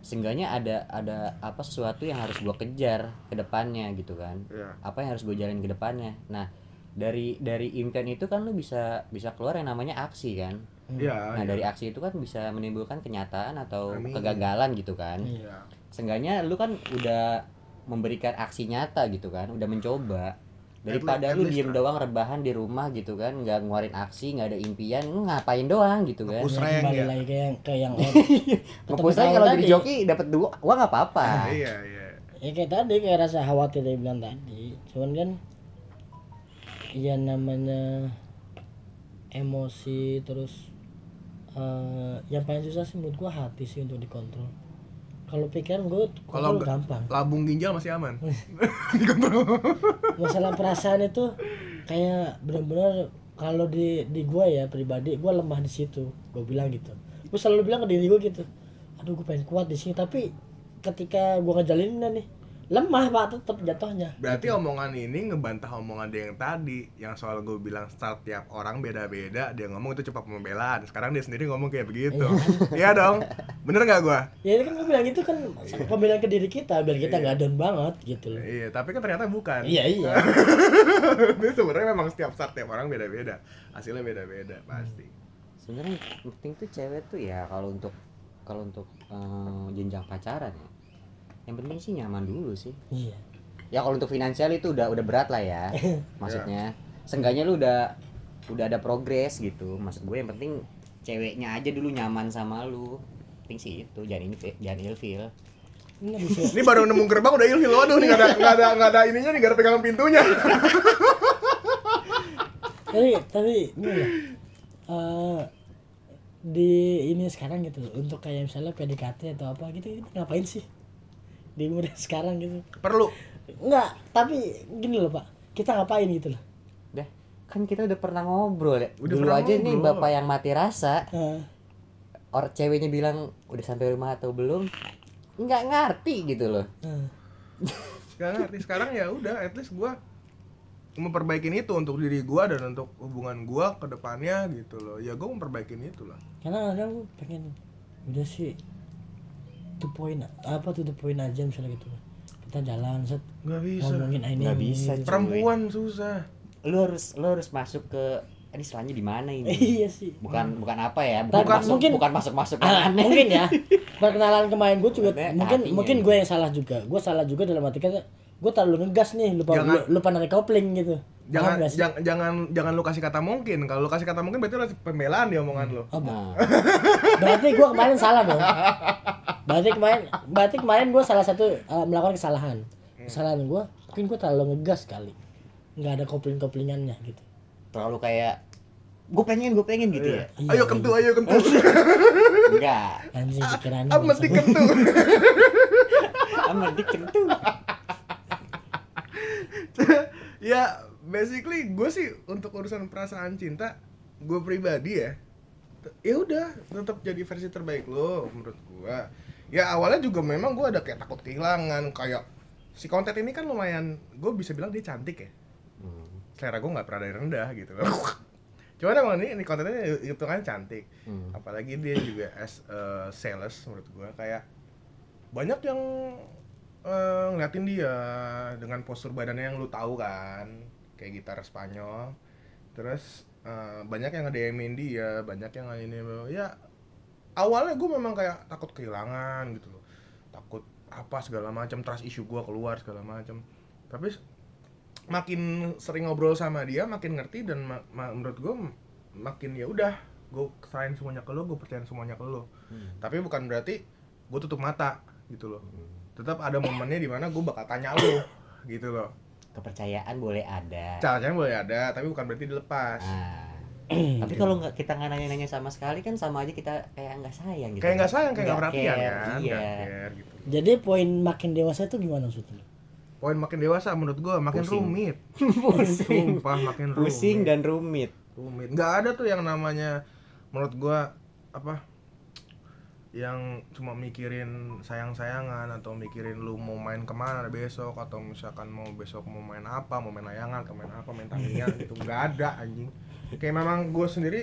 Speaker 2: Seenggaknya ada ada apa sesuatu yang harus gua kejar ke depannya gitu kan.
Speaker 1: Iya.
Speaker 2: apa yang harus gue jalanin ke depannya. Nah dari dari impian itu kan lu bisa bisa keluar yang namanya aksi kan.
Speaker 1: Iya
Speaker 2: nah
Speaker 1: iya.
Speaker 2: dari aksi itu kan bisa menimbulkan kenyataan atau
Speaker 1: Amin.
Speaker 2: kegagalan gitu kan.
Speaker 1: Iya.
Speaker 2: Seenggaknya lu kan udah memberikan aksi nyata gitu kan udah mencoba daripada lu diem doang rebahan di rumah gitu kan nggak ngeluarin aksi nggak ada impian lu ngapain doang gitu kan?
Speaker 3: Ya,
Speaker 1: rank
Speaker 3: kembali
Speaker 1: ya.
Speaker 3: lagi ke yang ke yang (laughs)
Speaker 2: aja kalau jadi joki dapat dua uang nggak apa-apa. (laughs)
Speaker 1: Iya, iya.
Speaker 3: ya kayak tadi kayak rasa khawatir dia bilang tadi. Cuman kan ya namanya emosi terus eh yang paling susah sih menurut gua hati sih untuk dikontrol kalau pikiran gua
Speaker 1: Kalau
Speaker 3: gampang.
Speaker 1: Labung ginjal masih aman. (laughs)
Speaker 3: masalah perasaan itu kayak benar-benar kalau di di gua ya pribadi gua lemah di situ. Gua bilang gitu. Gua selalu bilang ke diri gua gitu aduh gua pengen kuat di sini. Tapi ketika gua ngejalaninnya nih lemah pak tetap jatuhnya.
Speaker 1: Berarti omongan ini ngebantah omongan dia yang tadi Yang soal gue bilang start tiap orang beda-beda Dia ngomong itu cepat pembelaan. Sekarang dia sendiri ngomong kayak begitu. Iya. Dong. Bener gak gue?
Speaker 3: ya ini kan gua bilang itu kan pembelaan ke diri kita biar kita nggak down banget gitu loh.
Speaker 1: Iya, tapi kan ternyata bukan.
Speaker 3: Iya iya. (laughs)
Speaker 1: Ini sebenarnya memang setiap start tiap orang beda-beda. Hasilnya beda-beda pasti.
Speaker 2: Sebenarnya penting tuh cewek tuh ya kalau untuk kalau untuk eh, jenjang pacaran ya yang penting sih nyaman dulu sih.
Speaker 3: Iya.
Speaker 2: Ya kalau untuk finansial itu udah udah berat lah ya (laughs) maksudnya. Seenggaknya lu udah udah ada progres gitu. Maksud gue yang penting ceweknya aja dulu nyaman sama lu. Penting sih itu jangan ini jangan ilfil.
Speaker 3: Ini (laughs) bisa.
Speaker 1: Ini baru nemu gerbang udah ilfil Waduh nih gak ada, gak ada, gak ada ininya nih Gak ada pegangan pintunya. (laughs)
Speaker 3: Tapi tapi ini ya eh, di ini sekarang gitu untuk kayak misalnya PDKT atau apa gitu kita ngapain sih di umur (laughs) sekarang gitu.
Speaker 1: Perlu.
Speaker 3: Enggak tapi gini loh pak. Kita ngapain gitu loh?
Speaker 2: Dah, kan kita udah pernah ngobrol ya.
Speaker 1: Udah
Speaker 2: Dulu
Speaker 1: pernah
Speaker 2: aja nih
Speaker 1: ngobrol.
Speaker 2: bapak yang mati rasa,
Speaker 3: Eh,
Speaker 2: orang ceweknya bilang udah sampai rumah atau belum, nggak ngerti gitu loh.
Speaker 3: eh.
Speaker 1: Gak ngerti. Sekarang ya udah at least gua memperbaikin itu untuk diri gua dan untuk hubungan gua ke depannya gitu loh. Ya gua memperbaikin itu lah
Speaker 3: karena kadang gue pengen udah sih to point apa tuh the point aja misalnya gitu. Kita jalan set.
Speaker 1: Nggak bisa.
Speaker 3: Ngomongin ini
Speaker 2: Nggak
Speaker 3: ini,
Speaker 2: bisa,
Speaker 3: gitu.
Speaker 1: perempuan susah.
Speaker 2: Lu harus lu harus masuk ke ini selanjutnya di mana ini? (laughs)
Speaker 3: iya sih.
Speaker 2: Bukan bukan apa ya?
Speaker 3: Bukan,
Speaker 2: Bukan masuk
Speaker 3: mungkin-
Speaker 2: bukan masuk masuk
Speaker 3: Ah, (laughs) mungkin ya. Perkenalan kemarin gue juga mungkin mungkin gue yang salah juga. Gue salah juga dalam arti kata gue terlalu ngegas nih lupa
Speaker 1: Jangan-
Speaker 3: lupa narik kopling gitu.
Speaker 1: Jangan
Speaker 3: sih?
Speaker 1: jangan jangan jangan lu kasih kata mungkin. Kalau lu kasih kata mungkin berarti lu pembelaan di omongan lu.
Speaker 3: Oh,
Speaker 2: Nah,
Speaker 3: berarti gue kemarin salah dong. Berarti kemarin berarti kemarin gue salah satu eh, melakukan kesalahan. Kesalahan gue mungkin gue terlalu ngegas kali. Nggak ada kopling koplingannya gitu.
Speaker 2: Terlalu kayak gue pengen gue pengen gitu ya.
Speaker 3: Iya,
Speaker 1: ayo kentu ayo kentu.
Speaker 2: Enggak.
Speaker 3: anjing pikiran
Speaker 1: ah mesti kentu.
Speaker 2: Sama dikentu. (laughs)
Speaker 1: ya basically gue sih untuk urusan perasaan cinta gue pribadi ya ya udah tetap jadi versi terbaik lo menurut gue ya awalnya juga memang gue ada kayak takut kehilangan kayak si konten ini kan lumayan gue bisa bilang dia cantik ya
Speaker 2: Hmm.
Speaker 1: selera gue nggak pernah dari rendah gitu loh (laughs) cuman emang ini, ini kontennya itu kan cantik
Speaker 2: Hmm.
Speaker 1: apalagi dia juga as a sales menurut gue kayak banyak yang eh, ngeliatin dia dengan postur badannya yang lu tahu kan kayak gitar Spanyol. Terus eh, banyak yang nge-DM-in dia banyak yang ini ya awalnya gue memang kayak takut kehilangan gitu loh. Takut apa segala macam trust issue gue keluar segala macam. Tapi makin sering ngobrol sama dia makin ngerti dan ma- ma- menurut gue makin ya udah gue serahin semuanya ke lo gue percayain semuanya ke lo.
Speaker 2: Hmm.
Speaker 1: tapi bukan berarti gue tutup mata gitu loh tetap ada momennya di mana gue bakal tanya lo gitu loh
Speaker 2: Kepercayaan boleh ada.
Speaker 1: caranya boleh ada tapi bukan berarti dilepas
Speaker 2: Nah, (clears throat) tapi kalau nggak kita nggak nanya-nanya sama sekali kan sama aja kita kayak nggak sayang gitu.
Speaker 1: kayak nggak sayang kayak nggak perhatian kan
Speaker 2: Iya.
Speaker 1: care gitu
Speaker 3: jadi poin makin dewasa itu gimana maksudnya
Speaker 1: poin makin dewasa menurut gue makin
Speaker 2: Pusing.
Speaker 1: rumit (laughs)
Speaker 2: Pusing.
Speaker 1: sumpah makin
Speaker 2: Pusing
Speaker 1: rumit.
Speaker 2: dan rumit.
Speaker 1: rumit nggak ada tuh yang namanya menurut gua apa yang cuma mikirin sayang-sayangan atau mikirin lu mau main ke mana besok atau misalkan mau besok mau main apa mau main layangan atau main apa main Tamiya (laughs) gitu nggak ada anjing. Kayak memang gue sendiri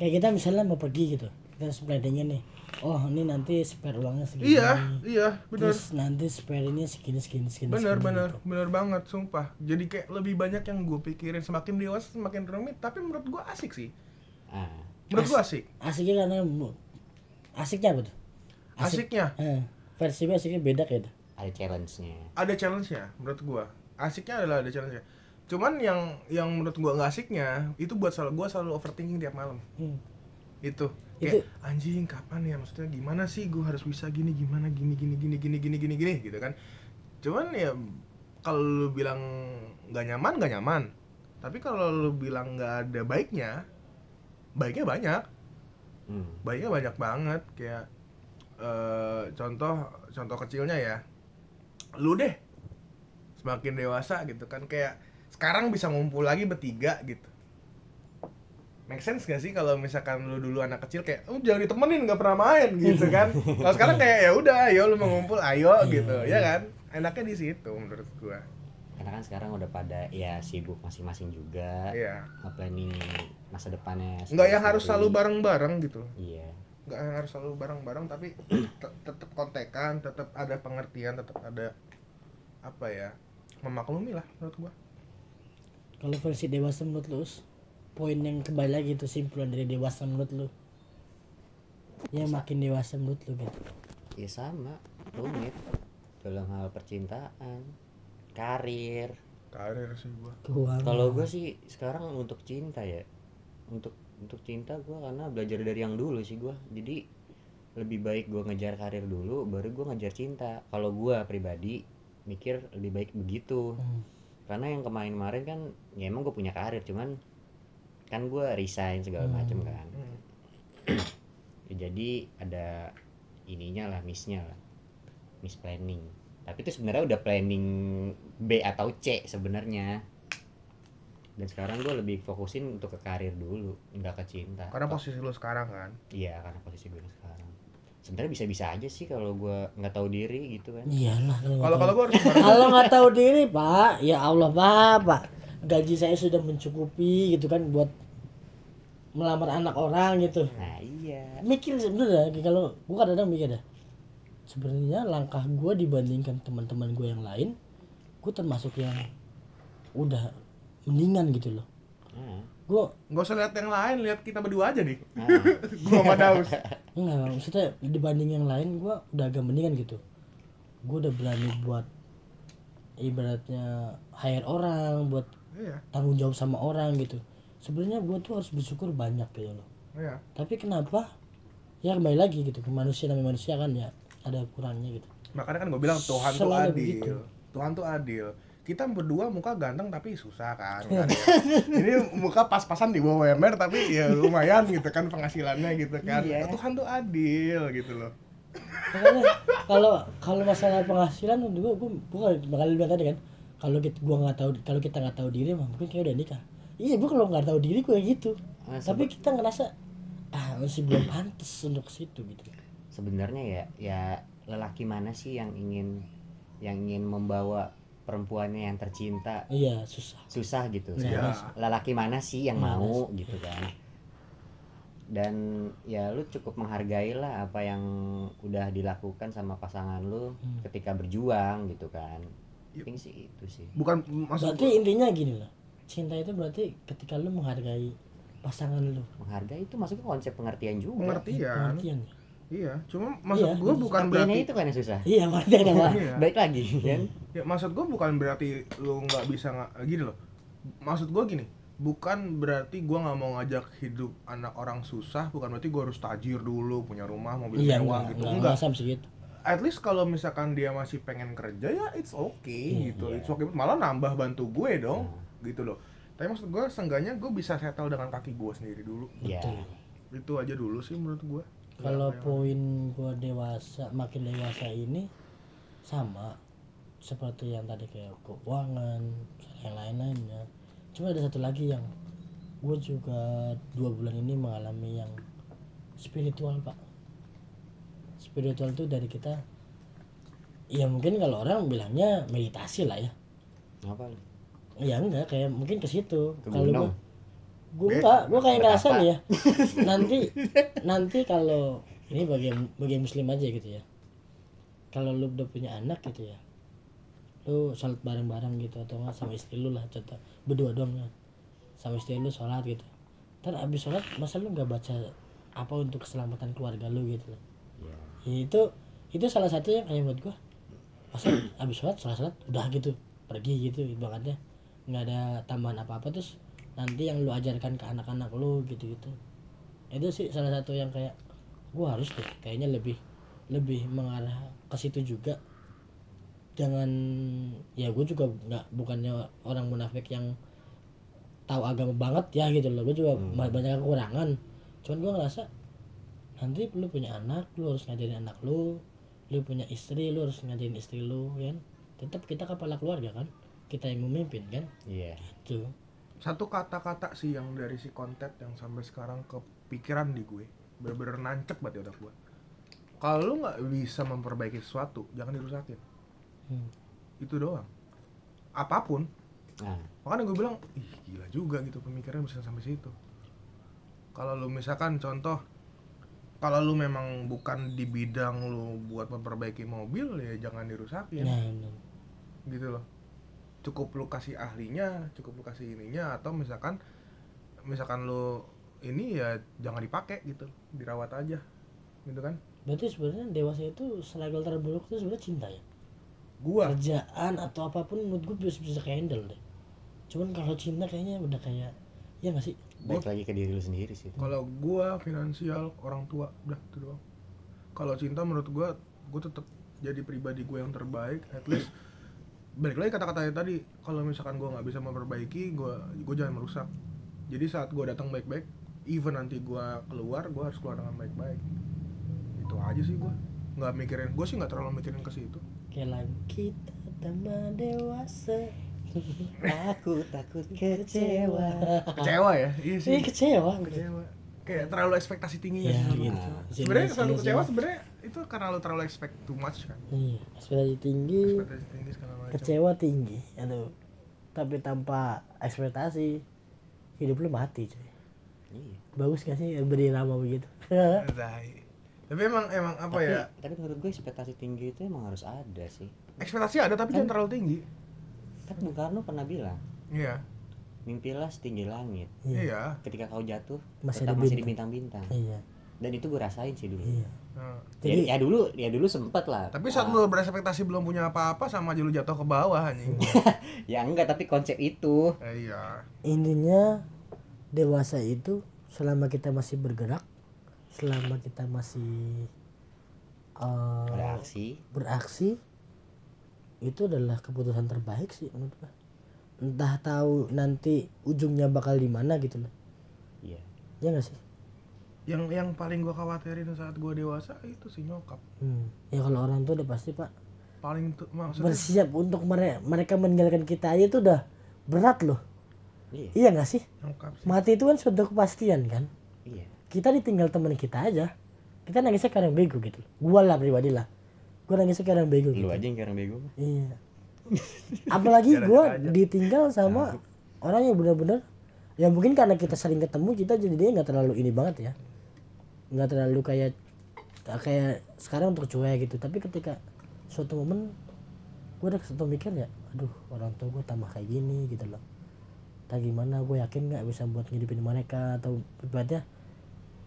Speaker 3: kayak kita misalnya mau pergi gitu kita harus planningin nih. Oh ini nanti spare uangnya segini.
Speaker 1: Iya iya bener.
Speaker 3: Terus nanti spare ini segini segini segini
Speaker 1: bener
Speaker 3: segini
Speaker 1: bener
Speaker 3: gitu.
Speaker 1: bener banget sumpah. Jadi kayak lebih banyak yang gue pikirin. Semakin dewasa semakin rumit. Tapi menurut gua asik sih.
Speaker 2: Ah,
Speaker 1: menurut gua asik.
Speaker 3: asiknya karena asiknya apa tuh? Asik-
Speaker 1: asiknya?
Speaker 3: Eh, versi gue asiknya beda kayak itu
Speaker 2: ada challenge-nya.
Speaker 1: Ada challenge-nya menurut gua. Asiknya adalah ada challenge-nya. Cuman yang yang menurut gua nggak asiknya itu buat selalu gua selalu overthinking tiap malam.
Speaker 3: Hmm.
Speaker 1: itu. Kayak anjing kapan ya? Maksudnya gimana sih gue harus bisa gini gimana gini gini gini gini gini gini gini gitu kan. Cuman ya kalau lu bilang nggak nyaman nggak nyaman. Tapi kalau lu bilang nggak ada baiknya baiknya banyak
Speaker 2: hmm.
Speaker 1: baiknya banyak banget kayak eh, contoh contoh kecilnya ya. Lu deh semakin dewasa gitu kan kayak sekarang bisa ngumpul lagi bertiga gitu. Make sense gak sih kalau misalkan lu dulu anak kecil kayak oh jangan ditemenin nggak pernah main gitu kan. (laughs) Kalau sekarang kayak ya udah ayo lu mau ngumpul ayo gitu ya kan? Enaknya di situ menurut gua
Speaker 2: karena kan sekarang udah pada ya sibuk masing-masing juga.
Speaker 1: Iya.
Speaker 2: Planning masa depannya
Speaker 1: nggak yang harus selalu bareng-bareng gitu
Speaker 2: iya.
Speaker 1: Nggak yang harus selalu bareng-bareng tapi (clears throat) te- tetap kontekan tetap ada pengertian tetap ada apa ya memaklumi lah menurut gua.
Speaker 3: Kalau versi dewasa menurut lu, poin yang kembali lagi itu simpulan dari dewasa menurut lu. Yang makin dewasa menurut lu gitu.
Speaker 2: ya sama rumit dalam hal percintaan karir.
Speaker 1: Karir sih gua.
Speaker 3: Keuangan.
Speaker 2: kalau gue sih sekarang untuk cinta ya. Untuk untuk cinta gue karena belajar dari yang dulu sih gue jadi lebih baik gue ngejar karir dulu baru gue ngejar cinta. Kalau gue pribadi mikir lebih baik begitu.
Speaker 3: Hmm.
Speaker 2: karena yang kemarin-kemarin kan ya emang gue punya karir cuman kan gue resign segala macem kan.
Speaker 1: Hmm.
Speaker 2: Ya, jadi ada ininya lah missnya lah. Miss planning tapi itu sebenarnya udah planning B atau C sebenarnya dan sekarang gue lebih fokusin untuk ke karir dulu nggak ke cinta
Speaker 1: karena posisi lu sekarang kan
Speaker 2: iya karena posisi gue sekarang sebenarnya bisa-bisa aja sih kalau gue nggak tahu diri gitu kan
Speaker 3: Iyalah kalau
Speaker 1: kalau
Speaker 3: tahu.
Speaker 1: kalau gua harus bareng (laughs)
Speaker 3: Kalau nggak tahu diri pak, ya Allah pak, pak. Gaji saya sudah mencukupi gitu kan buat melamar anak orang gitu.
Speaker 2: nah iya
Speaker 3: Mikir sebenarnya kalau gua kadang-kadang mikir dah. Sebenarnya langkah gua dibandingkan teman-teman gue yang lain, gua termasuk yang udah mendingan gitu loh.
Speaker 2: nah,
Speaker 3: Gua
Speaker 1: nggak usah lihat yang lain lihat kita berdua aja nih.
Speaker 2: Nah. (laughs)
Speaker 1: gua sama Daus.
Speaker 3: Enggak, maksudnya dibanding yang lain gua udah agak mendingan gitu. Gua udah berani buat ibaratnya hire orang buat
Speaker 1: iya.
Speaker 3: tanggung jawab sama orang gitu. Sebenarnya gue tuh harus bersyukur banyak gitu loh.
Speaker 1: Iya.
Speaker 3: Tapi kenapa? Ya kembali lagi gitu ke manusia namanya manusia kan ya ada kurangnya gitu.
Speaker 1: Makanya kan gua bilang Tuhan tuh
Speaker 3: Selalu
Speaker 1: adil.
Speaker 3: begitu.
Speaker 1: Tuhan tuh adil. Kita berdua muka ganteng tapi susah kan Kan ya. ini muka pas-pasan di bawah WMR tapi ya lumayan gitu kan penghasilannya gitu kan.
Speaker 2: Iya.
Speaker 1: Tuhan tuh adil gitu loh.
Speaker 3: Makanya kalau kalau masalah penghasilan gue gue gue bakal bilang tadi kan kalau kita gue nggak tahu kalau kita nggak tahu diri mah mungkin kayak udah nikah. Iya gue kalau nggak tahu diri gue gitu.
Speaker 2: Ah,
Speaker 3: tapi kita ngerasa ah masih belum pantas untuk situ gitu
Speaker 2: sebenarnya ya ya lelaki mana sih yang ingin yang ingin membawa perempuannya yang tercinta?
Speaker 3: Iya susah.
Speaker 2: Susah gitu.
Speaker 1: Iya.
Speaker 2: lelaki mana sih yang
Speaker 3: Mana
Speaker 2: mau gitu kan? Dan ya lu cukup menghargai lah apa yang udah dilakukan sama pasangan lu
Speaker 3: Hmm.
Speaker 2: ketika berjuang gitu kan. Penting sih itu sih.
Speaker 1: Bukan maksud
Speaker 3: berarti intinya gini loh cinta itu berarti ketika lu menghargai pasangan lu.
Speaker 2: Menghargai itu maksudnya konsep pengertian juga.
Speaker 1: Pengertian.
Speaker 3: Pengertian
Speaker 1: iya cuma maksud
Speaker 3: Iya,
Speaker 1: gua bukan berarti
Speaker 2: itu kan yang susah.
Speaker 3: Iya pengertian ya pak
Speaker 1: Iya.
Speaker 2: baik lagi kan?
Speaker 1: Ya maksud gua bukan berarti lu nggak bisa nggak gini loh. Maksud gua gini bukan berarti gua nggak mau ngajak hidup anak orang susah bukan berarti gua harus tajir dulu punya rumah mobil
Speaker 3: iya
Speaker 1: mewah
Speaker 3: enggak
Speaker 1: gitu.
Speaker 3: enggak,
Speaker 1: enggak.
Speaker 3: segitu
Speaker 1: at least kalau misalkan dia masih pengen kerja ya it's okay gitu. it's okay malah nambah bantu gue dong gitu loh. Tapi maksud gue seenggaknya gue bisa settle dengan kaki gue sendiri dulu.
Speaker 2: Ya
Speaker 1: itu aja dulu sih menurut gue
Speaker 3: kalau poin gua dewasa makin dewasa ini sama. Seperti yang tadi kayak keuangan yang lain-lainnya. Cuma ada satu lagi yang gue juga dua bulan ini mengalami yang spiritual pak. Spiritual itu dari kita ya mungkin kalau orang bilangnya meditasi lah ya.
Speaker 2: Apa
Speaker 3: ya enggak kayak mungkin ke situ. Kalau gua enggak gua kayak ngerasa nih ya (laughs) nanti nanti kalau ini bagi bagi muslim aja gitu ya. Kalau lu udah punya anak gitu ya lu sholat bareng-bareng gitu atau enggak sama istri lu lah contoh berdua doang ya sama istri lu sholat gitu. Ntar abis sholat masa lu nggak baca apa untuk keselamatan keluarga lu gitu loh
Speaker 2: ya
Speaker 3: itu itu salah satu yang kayak menurut gua. Masa habis sholat sholat sholat udah gitu pergi gitu ibaratnya. Nggak ada tambahan apa apa terus nanti yang lu ajarkan ke anak-anak lu gitu gitu itu sih salah satu yang kayak gua harus deh kayaknya lebih lebih mengarah ke situ juga. Jangan ya gue juga nggak bukannya orang munafik yang tahu agama banget ya gitu loh. Gue juga
Speaker 2: Hmm.
Speaker 3: banyak kekurangan. Cuman gue ngerasa nanti lu punya anak lu harus ngajarin anak lu lu punya istri lu harus ngajarin istri lu kan? Tetap kita kepala keluarga kan? Kita yang memimpin kan?
Speaker 2: Iya.
Speaker 3: Itu
Speaker 1: satu kata-kata sih yang dari si konten yang sampai sekarang kepikiran di gue. Bener-bener nancep banget di otak gue. Kalau lu nggak bisa memperbaiki sesuatu jangan dirusakin.
Speaker 3: Hmm.
Speaker 1: itu doang. Apa pun.
Speaker 2: Nah.
Speaker 1: Makanya gue bilang ih gila juga gitu pemikiran bisa sampai situ. Kalau lu misalkan contoh kalau lu memang bukan di bidang lu buat memperbaiki mobil ya jangan dirusakin.
Speaker 3: Nah bener.
Speaker 1: gitu loh cukup lu kasih ahlinya cukup lu kasih ininya atau misalkan misalkan lu ini ya jangan dipakai gitu dirawat aja gitu kan?
Speaker 3: Berarti sebenarnya dewasa itu struggle terburuk itu sebenarnya cinta ya?
Speaker 1: Gua?
Speaker 3: Kerjaan atau apa pun menurut gue bisa bisa handle deh. Cuman kalau cinta kayaknya udah kayak ya nggak sih?
Speaker 2: Baik lagi ke diri lu sendiri sih.
Speaker 1: Kalau gua finansial orang tua udah itu doang. Kalau cinta menurut gua gua tetap jadi pribadi gue yang terbaik at least balik lagi kata-katanya tadi kalau misalkan gua nggak bisa memperbaiki gua gua jangan merusak. Jadi saat gua datang baik-baik even nanti gua keluar gua harus keluar dengan baik-baik. Itu aja sih gua. Nggak mikirin gua sih nggak terlalu mikirin ke situ.
Speaker 3: Lagu kita tambah dewasa. (laughs)
Speaker 2: Aku takut kecewa.
Speaker 1: kecewa. Ya? Iya
Speaker 3: ini
Speaker 1: sih
Speaker 3: kecewa. Gitu
Speaker 1: kecewa. Kayak terlalu ekspektasi tinggi
Speaker 3: ya
Speaker 1: ya,
Speaker 3: gitu.
Speaker 1: Sebenarnya selalu kecewa sebenarnya itu karena lu terlalu expect too much kan?
Speaker 3: Iya ekspektasi tinggi
Speaker 1: ekspektasi tinggi segala macam.
Speaker 3: kecewa tinggi. Aduh tapi tanpa ekspektasi hidup lu mati cuy.
Speaker 2: Iya.
Speaker 3: Bagus gak sih berirama begitu? (laughs)
Speaker 1: Tai. tapi emang emang apa
Speaker 2: tapi,
Speaker 1: ya?
Speaker 2: tapi menurut gue ekspektasi tinggi itu emang harus ada sih.
Speaker 1: Ekspektasi ada tapi jangan terlalu tinggi.
Speaker 2: kan Bung Karno pernah bilang
Speaker 1: iya.
Speaker 2: Mimpilah setinggi langit.
Speaker 3: Iya.
Speaker 1: iya.
Speaker 2: Ketika kau jatuh
Speaker 3: Masih
Speaker 2: tetap
Speaker 3: ada
Speaker 2: masih di
Speaker 3: bintang.
Speaker 2: bintang-bintang.
Speaker 3: Iya
Speaker 2: dan itu gue rasain sih dulu.
Speaker 3: Iya.
Speaker 1: Nah,
Speaker 2: ya,
Speaker 3: jadi
Speaker 2: ya dulu ya dulu sempet lah.
Speaker 1: Tapi saat lu berekspektasi belum punya apa-apa sama aja lu jatuh ke bawah anjing. (laughs)
Speaker 2: Ya enggak tapi konsep itu.
Speaker 1: Eh, iya.
Speaker 3: Intinya dewasa itu selama kita masih bergerak selama kita masih eh,
Speaker 2: beraksi.
Speaker 3: beraksi itu adalah keputusan terbaik sih menurut gua. Entah tahu nanti ujungnya bakal di mana gitu loh.
Speaker 2: Iya.
Speaker 3: Ya nggak sih
Speaker 1: yang yang paling gua khawatirin saat gua dewasa itu si nyokap.
Speaker 3: Hmm. ya kalau orang tua udah pasti pak.
Speaker 1: Paling tuh maksudnya
Speaker 3: bersiap untuk mere- mereka meninggalkan kita aja itu udah berat loh.
Speaker 2: Iya.
Speaker 3: Iya nggak sih?
Speaker 1: Nyokap sih.
Speaker 3: Mati itu kan suatu kepastian kan?
Speaker 2: Iya.
Speaker 3: Kita ditinggal teman kita aja. Kita nangisnya karena bego gitu. Gua lah pribadi lah. Gua nangisnya karena bego gitu.
Speaker 2: lu aja yang sekarang bego
Speaker 3: iya. (laughs) Apalagi
Speaker 1: aja.
Speaker 3: ditinggal sama orang yang benar-benar ya mungkin karena kita sering ketemu kita jadi dia nggak terlalu ini banget ya nggak terlalu kayak kayak sekarang untuk cuek gitu. Tapi ketika suatu momen gua udah satu mikir ya aduh orang tua gue tambah kayak gini gitu loh. Tak gimana gue yakin nggak bisa buat ngidupin mereka atau ibaratnya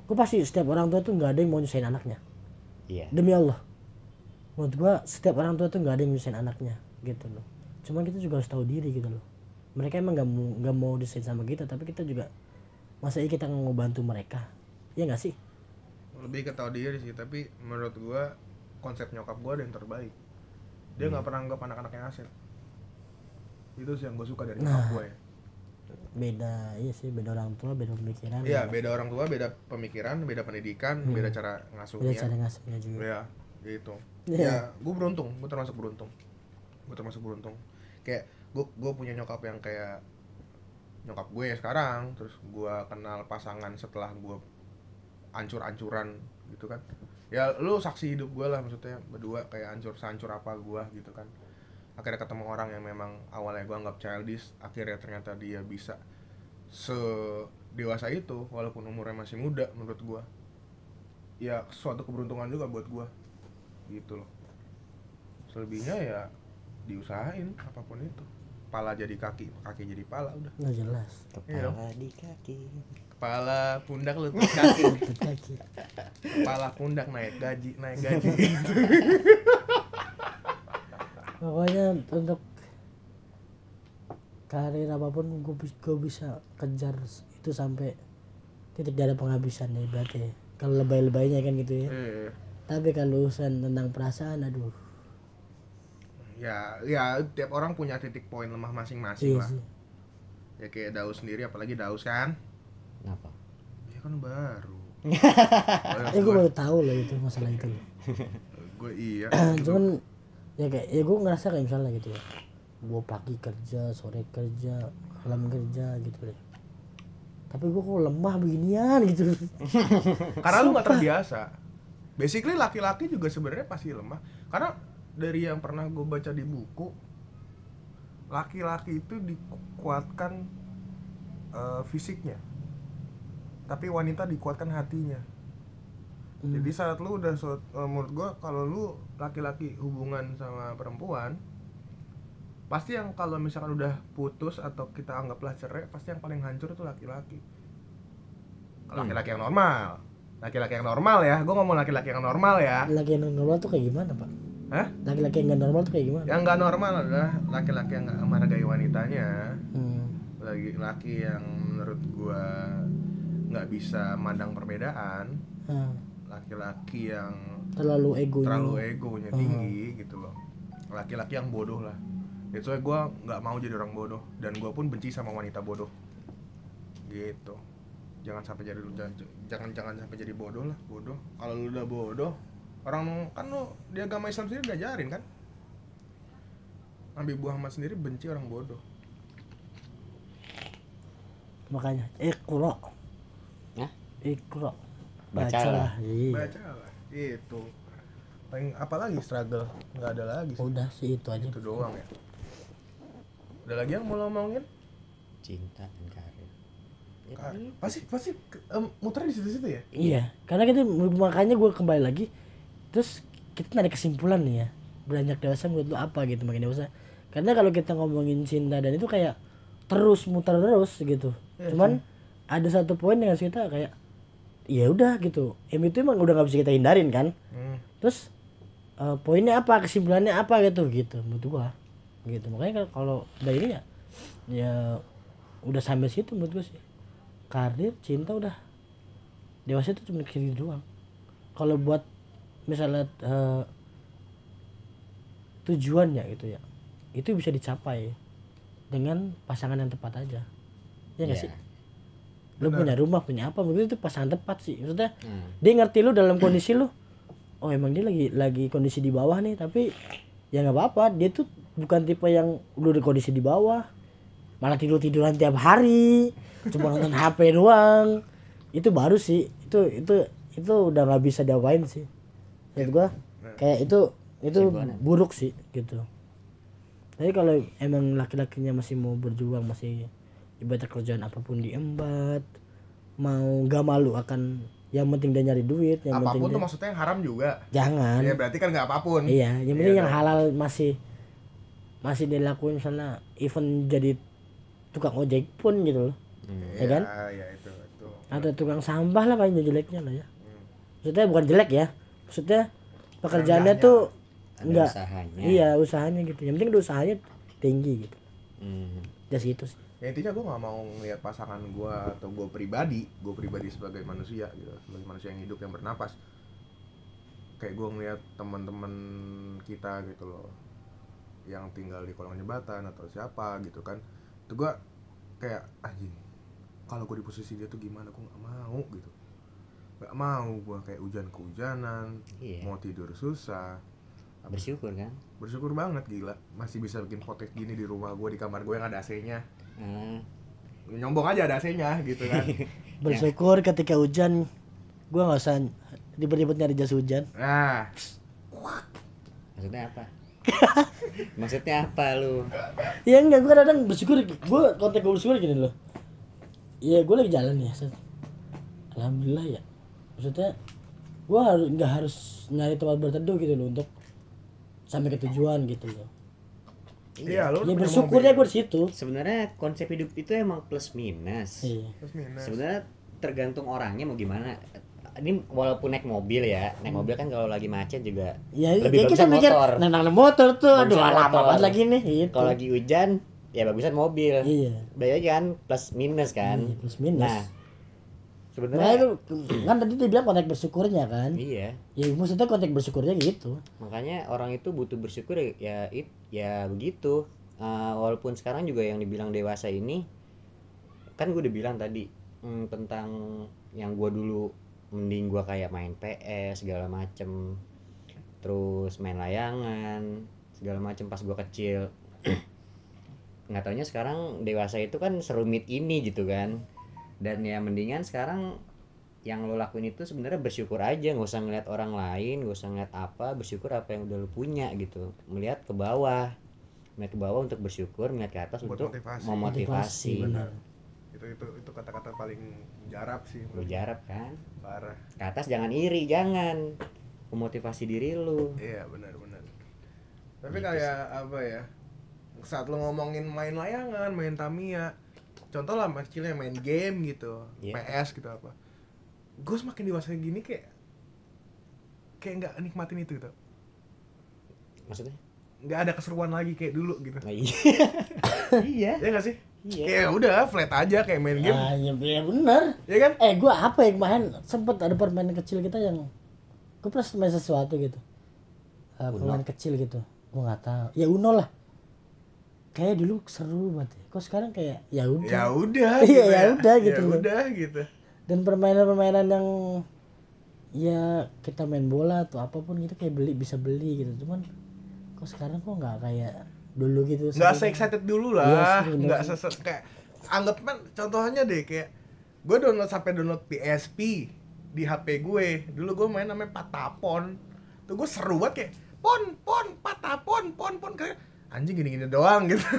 Speaker 3: gue pasti setiap orang tua tuh nggak ada yang mau nyusahin anaknya.
Speaker 2: Iya.
Speaker 3: Demi Allah. Menurut gua setiap orang tua tuh nggak ada yang nyusahin anaknya gitu loh. Cuman kita juga harus tahu diri gitu loh. Mereka emang nggak mau nggak mau disayang sama kita tapi kita juga masa iya kita nggak mau bantu mereka. Ya nggak sih
Speaker 1: lebih ke tahu diri sih tapi menurut gua konsep nyokap gua ada yang terbaik dia nggak pernah anggap anak-anaknya aset itu sih yang gue suka dari nyokap gue ya
Speaker 3: beda iya sih beda orang tua beda pemikiran
Speaker 1: Iya, beda orang tua, beda pemikiran, beda pendidikan, beda cara
Speaker 3: beda
Speaker 1: ngasuhnya.
Speaker 3: cara ngasihnya juga
Speaker 1: Ya, gitu.
Speaker 3: Iya.
Speaker 1: Ya, gue beruntung, gue termasuk beruntung. Gue termasuk beruntung. Kayak gue gue punya nyokap yang kayak nyokap gue ya sekarang, terus gue kenal pasangan setelah gue ancur-ancuran gitu kan. Ya, lu saksi hidup gue lah maksudnya berdua kayak ancur sancur apa gue gitu kan. Akhirnya ketemu orang yang memang awalnya gue anggap childish, akhirnya ternyata dia bisa se dewasa itu walaupun umurnya masih muda menurut gua. Ya suatu keberuntungan juga buat gua gitu loh. Selebihnya ya diusahain apa pun itu. Pala jadi kaki kaki jadi pala udah.
Speaker 3: Nggak jelas.
Speaker 2: Kepala di kaki
Speaker 1: kepala pundak lutut (laughs) kaki. Kepala pundak naik gaji naik gaji.
Speaker 3: Pokoknya untuk karir apa pun gue, gue bisa kejar itu sampai titik ada penghabisan ya berarti kalau lebay-lebaynya kan gitu ya.
Speaker 1: Iya.
Speaker 3: tapi kalau urusan tentang perasaan aduh.
Speaker 1: Ya ya tiap orang punya titik poin lemah masing-masing
Speaker 3: iya
Speaker 1: lah.
Speaker 3: sih.
Speaker 1: Ya kayak Daus sendiri apalagi Daus kan
Speaker 2: Kenapa?
Speaker 1: ya kan baru. (laughs)
Speaker 3: Eh gue baru tahu loh itu masalah itu (laughs)
Speaker 1: gue iya. (clears throat)
Speaker 3: Cuman ya kayak ya gue ngerasa kayak misalnya gitu ya. Gue pagi kerja sore kerja malam kerja gitu deh. Tapi gue kok lemah beginian gitu. (laughs)
Speaker 1: Karena lu nggak terbiasa. Basically laki-laki juga sebenarnya pasti lemah. Karena dari yang pernah gue baca di buku laki-laki itu dikuatkan eh, fisiknya tapi wanita dikuatkan hatinya. Jadi saat lu udah suat- eh, menurut gue kalau lu laki-laki hubungan sama perempuan pasti yang kalau misalkan udah putus atau kita anggaplah cerai pasti yang paling hancur itu laki-laki. Laki-laki yang normal. Laki-laki yang normal ya. Gue ngomong laki-laki yang normal ya.
Speaker 3: Laki yang normal tuh kayak gimana pak?
Speaker 1: Hah?
Speaker 3: laki-laki yang gak normal tuh kayak gimana?
Speaker 1: Yang nggak normal adalah laki-laki yang nggak menghargai wanitanya.
Speaker 3: Hmm.
Speaker 1: laki-laki yang menurut gua nggak bisa mandang perbedaan
Speaker 3: Ah,
Speaker 1: laki-laki yang
Speaker 3: terlalu egonya.
Speaker 1: terlalu egonya tinggi gitu loh. Laki-laki yang bodoh lah. Itu why gue nggak mau jadi orang bodoh. Dan gue pun benci sama wanita bodoh. Gitu. Jangan sampai jadi jangan jangan jangan sampai jadi bodoh lah bodoh. Kalau lu udah bodoh orang kan lu di agama Islam sendiri diajarin kan? Nabi Muhammad sendiri benci orang bodoh.
Speaker 3: Makanya
Speaker 2: Hah?
Speaker 3: Ikro
Speaker 2: Bacalah.
Speaker 3: iya.
Speaker 1: Baca lah itu. Paling apalagi struggle? Nggak ada lagi sih.
Speaker 3: Udah sih itu aja.
Speaker 1: Itu doang ya. Ada lagi yang mau lo omongin?
Speaker 2: Cinta dan karir. Ya,
Speaker 1: Ka- pasti pasti em, muter di situ-situ ya?
Speaker 3: Iya. Karena kita makanya gue kembali lagi terus kita narik kesimpulan nih ya beranjak dewasa menurut lu apa gitu makin dewasa. Karena kalau kita ngomongin cinta dan itu kayak terus muter terus gitu. Cuman ada satu poin yang harus kita kayak ya udah gitu. Em itu emang udah nggak bisa kita hindarin kan?
Speaker 1: Hmm.
Speaker 3: terus eh, poinnya apa kesimpulannya apa gitu gitu menurut gua. Gitu makanya kalau dari ini ya ya udah sampai situ menurut gua sih. Karir cinta udah. Dewasa itu cuma kiri doang. Kalau buat misalnya eh, tujuannya gitu ya itu bisa dicapai dengan pasangan yang tepat aja. Ya nggak
Speaker 2: Iya.
Speaker 3: sih lu punya rumah punya apa? Begitu itu pasangan tepat sih. Maksudnya
Speaker 2: Hmm.
Speaker 3: dia ngerti lu dalam kondisi lu. Oh emang dia lagi lagi kondisi di bawah nih tapi ya nggak apa-apa. Dia tuh bukan tipe yang lu di kondisi di bawah malah tidur tiduran tiap hari cuma nonton HP doang. Itu baru sih. Itu itu itu udah nggak bisa diapain sih. Menurut gua kayak itu itu buruk sih gitu. Tapi kalau emang laki-lakinya masih mau berjuang masih ibadah kerjaan apa pun diembat mau nggak malu akan yang penting dia nyari duit yang penting
Speaker 1: apa pun tuh
Speaker 3: dia,
Speaker 1: maksudnya yang haram juga.
Speaker 3: Jangan.
Speaker 1: Ya berarti kan nggak apa pun.
Speaker 3: Iya yang penting
Speaker 1: Iya
Speaker 3: yang
Speaker 1: kan?
Speaker 3: halal masih masih dilakuin misalnya even jadi tukang ojek pun gitu loh. Ya kan?
Speaker 1: ya itu itu.
Speaker 3: Atau tukang sampah lah paling jeleknya lah ya. Maksudnya bukan jelek ya maksudnya pekerjaannya
Speaker 1: Rendahnya.
Speaker 3: tuh enggak
Speaker 2: usahanya.
Speaker 3: iya usahanya gitu. Yang penting usahanya tinggi gitu.
Speaker 2: Hmm.
Speaker 3: ya situ sih
Speaker 1: ya intinya gue nggak mau ngelihat pasangan gue atau gue pribadi gue pribadi sebagai manusia gitu sebagai manusia yang hidup yang bernapas. Kayak gue ngelihat teman-teman kita gitu loh yang tinggal di kolong jembatan atau siapa gitu kan. Itu gue kayak anjing kalau gue di posisi dia tuh gimana? Gue nggak mau gitu. Nggak mau gue kayak hujan kehujanan
Speaker 2: Iya.
Speaker 1: mau tidur susah.
Speaker 2: Bersyukur kan?
Speaker 1: bersyukur banget gila. Masih bisa bikin podcast gini di rumah gue di kamar gue yang ada AC-nya
Speaker 2: Hmm.
Speaker 1: nyombong aja ada AC-nya gitu kan (laughs)
Speaker 3: bersyukur ketika hujan gua nggak usah ribet-ribet nyari jas hujan
Speaker 1: nah
Speaker 2: Maksudnya apa? (laughs) Maksudnya apa lu?
Speaker 3: ya enggak gua kadang bersyukur gua kontak gua bersyukur gini loh Iya gua lagi jalan ya Set. alhamdulillah ya maksudnya gua harus nggak harus nyari tempat berteduh gitu loh untuk sampai ke tujuan gitu loh
Speaker 1: iya lu
Speaker 3: ya bersyukurnya gua di situ
Speaker 2: Sebenarnya konsep hidup itu emang plus minus.
Speaker 3: iya
Speaker 1: Plus minus.
Speaker 2: Sebenarnya tergantung orangnya mau gimana. ini walaupun naik mobil ya naik mobil kan kalau lagi macet juga
Speaker 3: Ya,
Speaker 2: lebih
Speaker 3: ya kita mikir
Speaker 2: motor
Speaker 3: nah, nah, motor tuh aduh lama banget lagi nih gitu.
Speaker 2: kalau lagi hujan ya bagusan mobil
Speaker 3: Iya.
Speaker 2: Udah kan plus minus kan
Speaker 3: Iya, plus minus.
Speaker 2: nah
Speaker 3: Nah,
Speaker 2: sebenarnya
Speaker 3: itu kan tadi dia bilang konteks bersyukurnya kan.
Speaker 2: iya.
Speaker 3: Ya maksudnya konteks bersyukurnya gitu.
Speaker 2: makanya orang itu butuh bersyukur ya ya, it- ya begitu. Eh, walaupun sekarang juga yang dibilang dewasa ini kan gue udah bilang tadi hmm, tentang yang gue dulu mending gue kayak main PS segala macem. Terus main layangan segala macem pas gue kecil. (clears throat) Nggak taunya sekarang dewasa itu kan serumit ini gitu kan dan ya mendingan sekarang yang lo lakuin itu sebenarnya bersyukur aja nggak usah ngeliat orang lain nggak usah ngeliat apa bersyukur apa yang udah lo punya gitu. Melihat ke bawah. Melihat ke bawah untuk bersyukur melihat ke atas
Speaker 1: Buat
Speaker 2: untuk
Speaker 1: motivasi.
Speaker 2: memotivasi.
Speaker 3: Benar.
Speaker 1: itu itu itu kata-kata paling jarap sih
Speaker 2: lo jarap kan?
Speaker 1: Parah.
Speaker 2: Ke atas jangan iri jangan. Memotivasi diri lu
Speaker 1: iya benar benar. Tapi
Speaker 2: Gitu
Speaker 1: kayak apa ya saat lo ngomongin main layangan main Tamiya contoh lah mas kecilnya main game gitu
Speaker 2: Iya.
Speaker 1: PS gitu apa gue semakin dewasa gini kayak kayak nggak nikmatin itu gitu
Speaker 2: maksudnya
Speaker 1: nggak ada keseruan lagi kayak dulu gitu
Speaker 2: nah, iya (laughs) iya
Speaker 1: ya nggak sih
Speaker 2: Iya.
Speaker 1: kayak udah flat aja kayak main game
Speaker 3: Ah, ya, ya benar.
Speaker 1: ya kan
Speaker 3: Eh, gua apa yang main sempet ada permainan kecil kita yang gua pernah main sesuatu gitu. Eh, permainan kecil gitu. Gua nggak tahu. Ya Uno lah. Kayak dulu seru banget. ya. Kok sekarang kayak ya udah.
Speaker 1: ya udah (laughs)
Speaker 3: Iya,
Speaker 1: gitu
Speaker 3: ya udah gitu
Speaker 1: ya udah gitu
Speaker 3: Dan permainan-permainan yang ya kita main bola atau apa pun gitu kayak beli bisa beli gitu. Cuman kok sekarang kok nggak kayak dulu gitu.
Speaker 1: nggak se excited dulu
Speaker 3: Iya
Speaker 1: lah
Speaker 3: sih, bener
Speaker 1: nggak se kayak anggap kan contohnya deh kayak gue download sampai download PSP di HP gue dulu gue main namanya patapon tuh gue seru banget kayak pon pon patapon pon pon kayak anjing gini gini doang gitu. (laughs)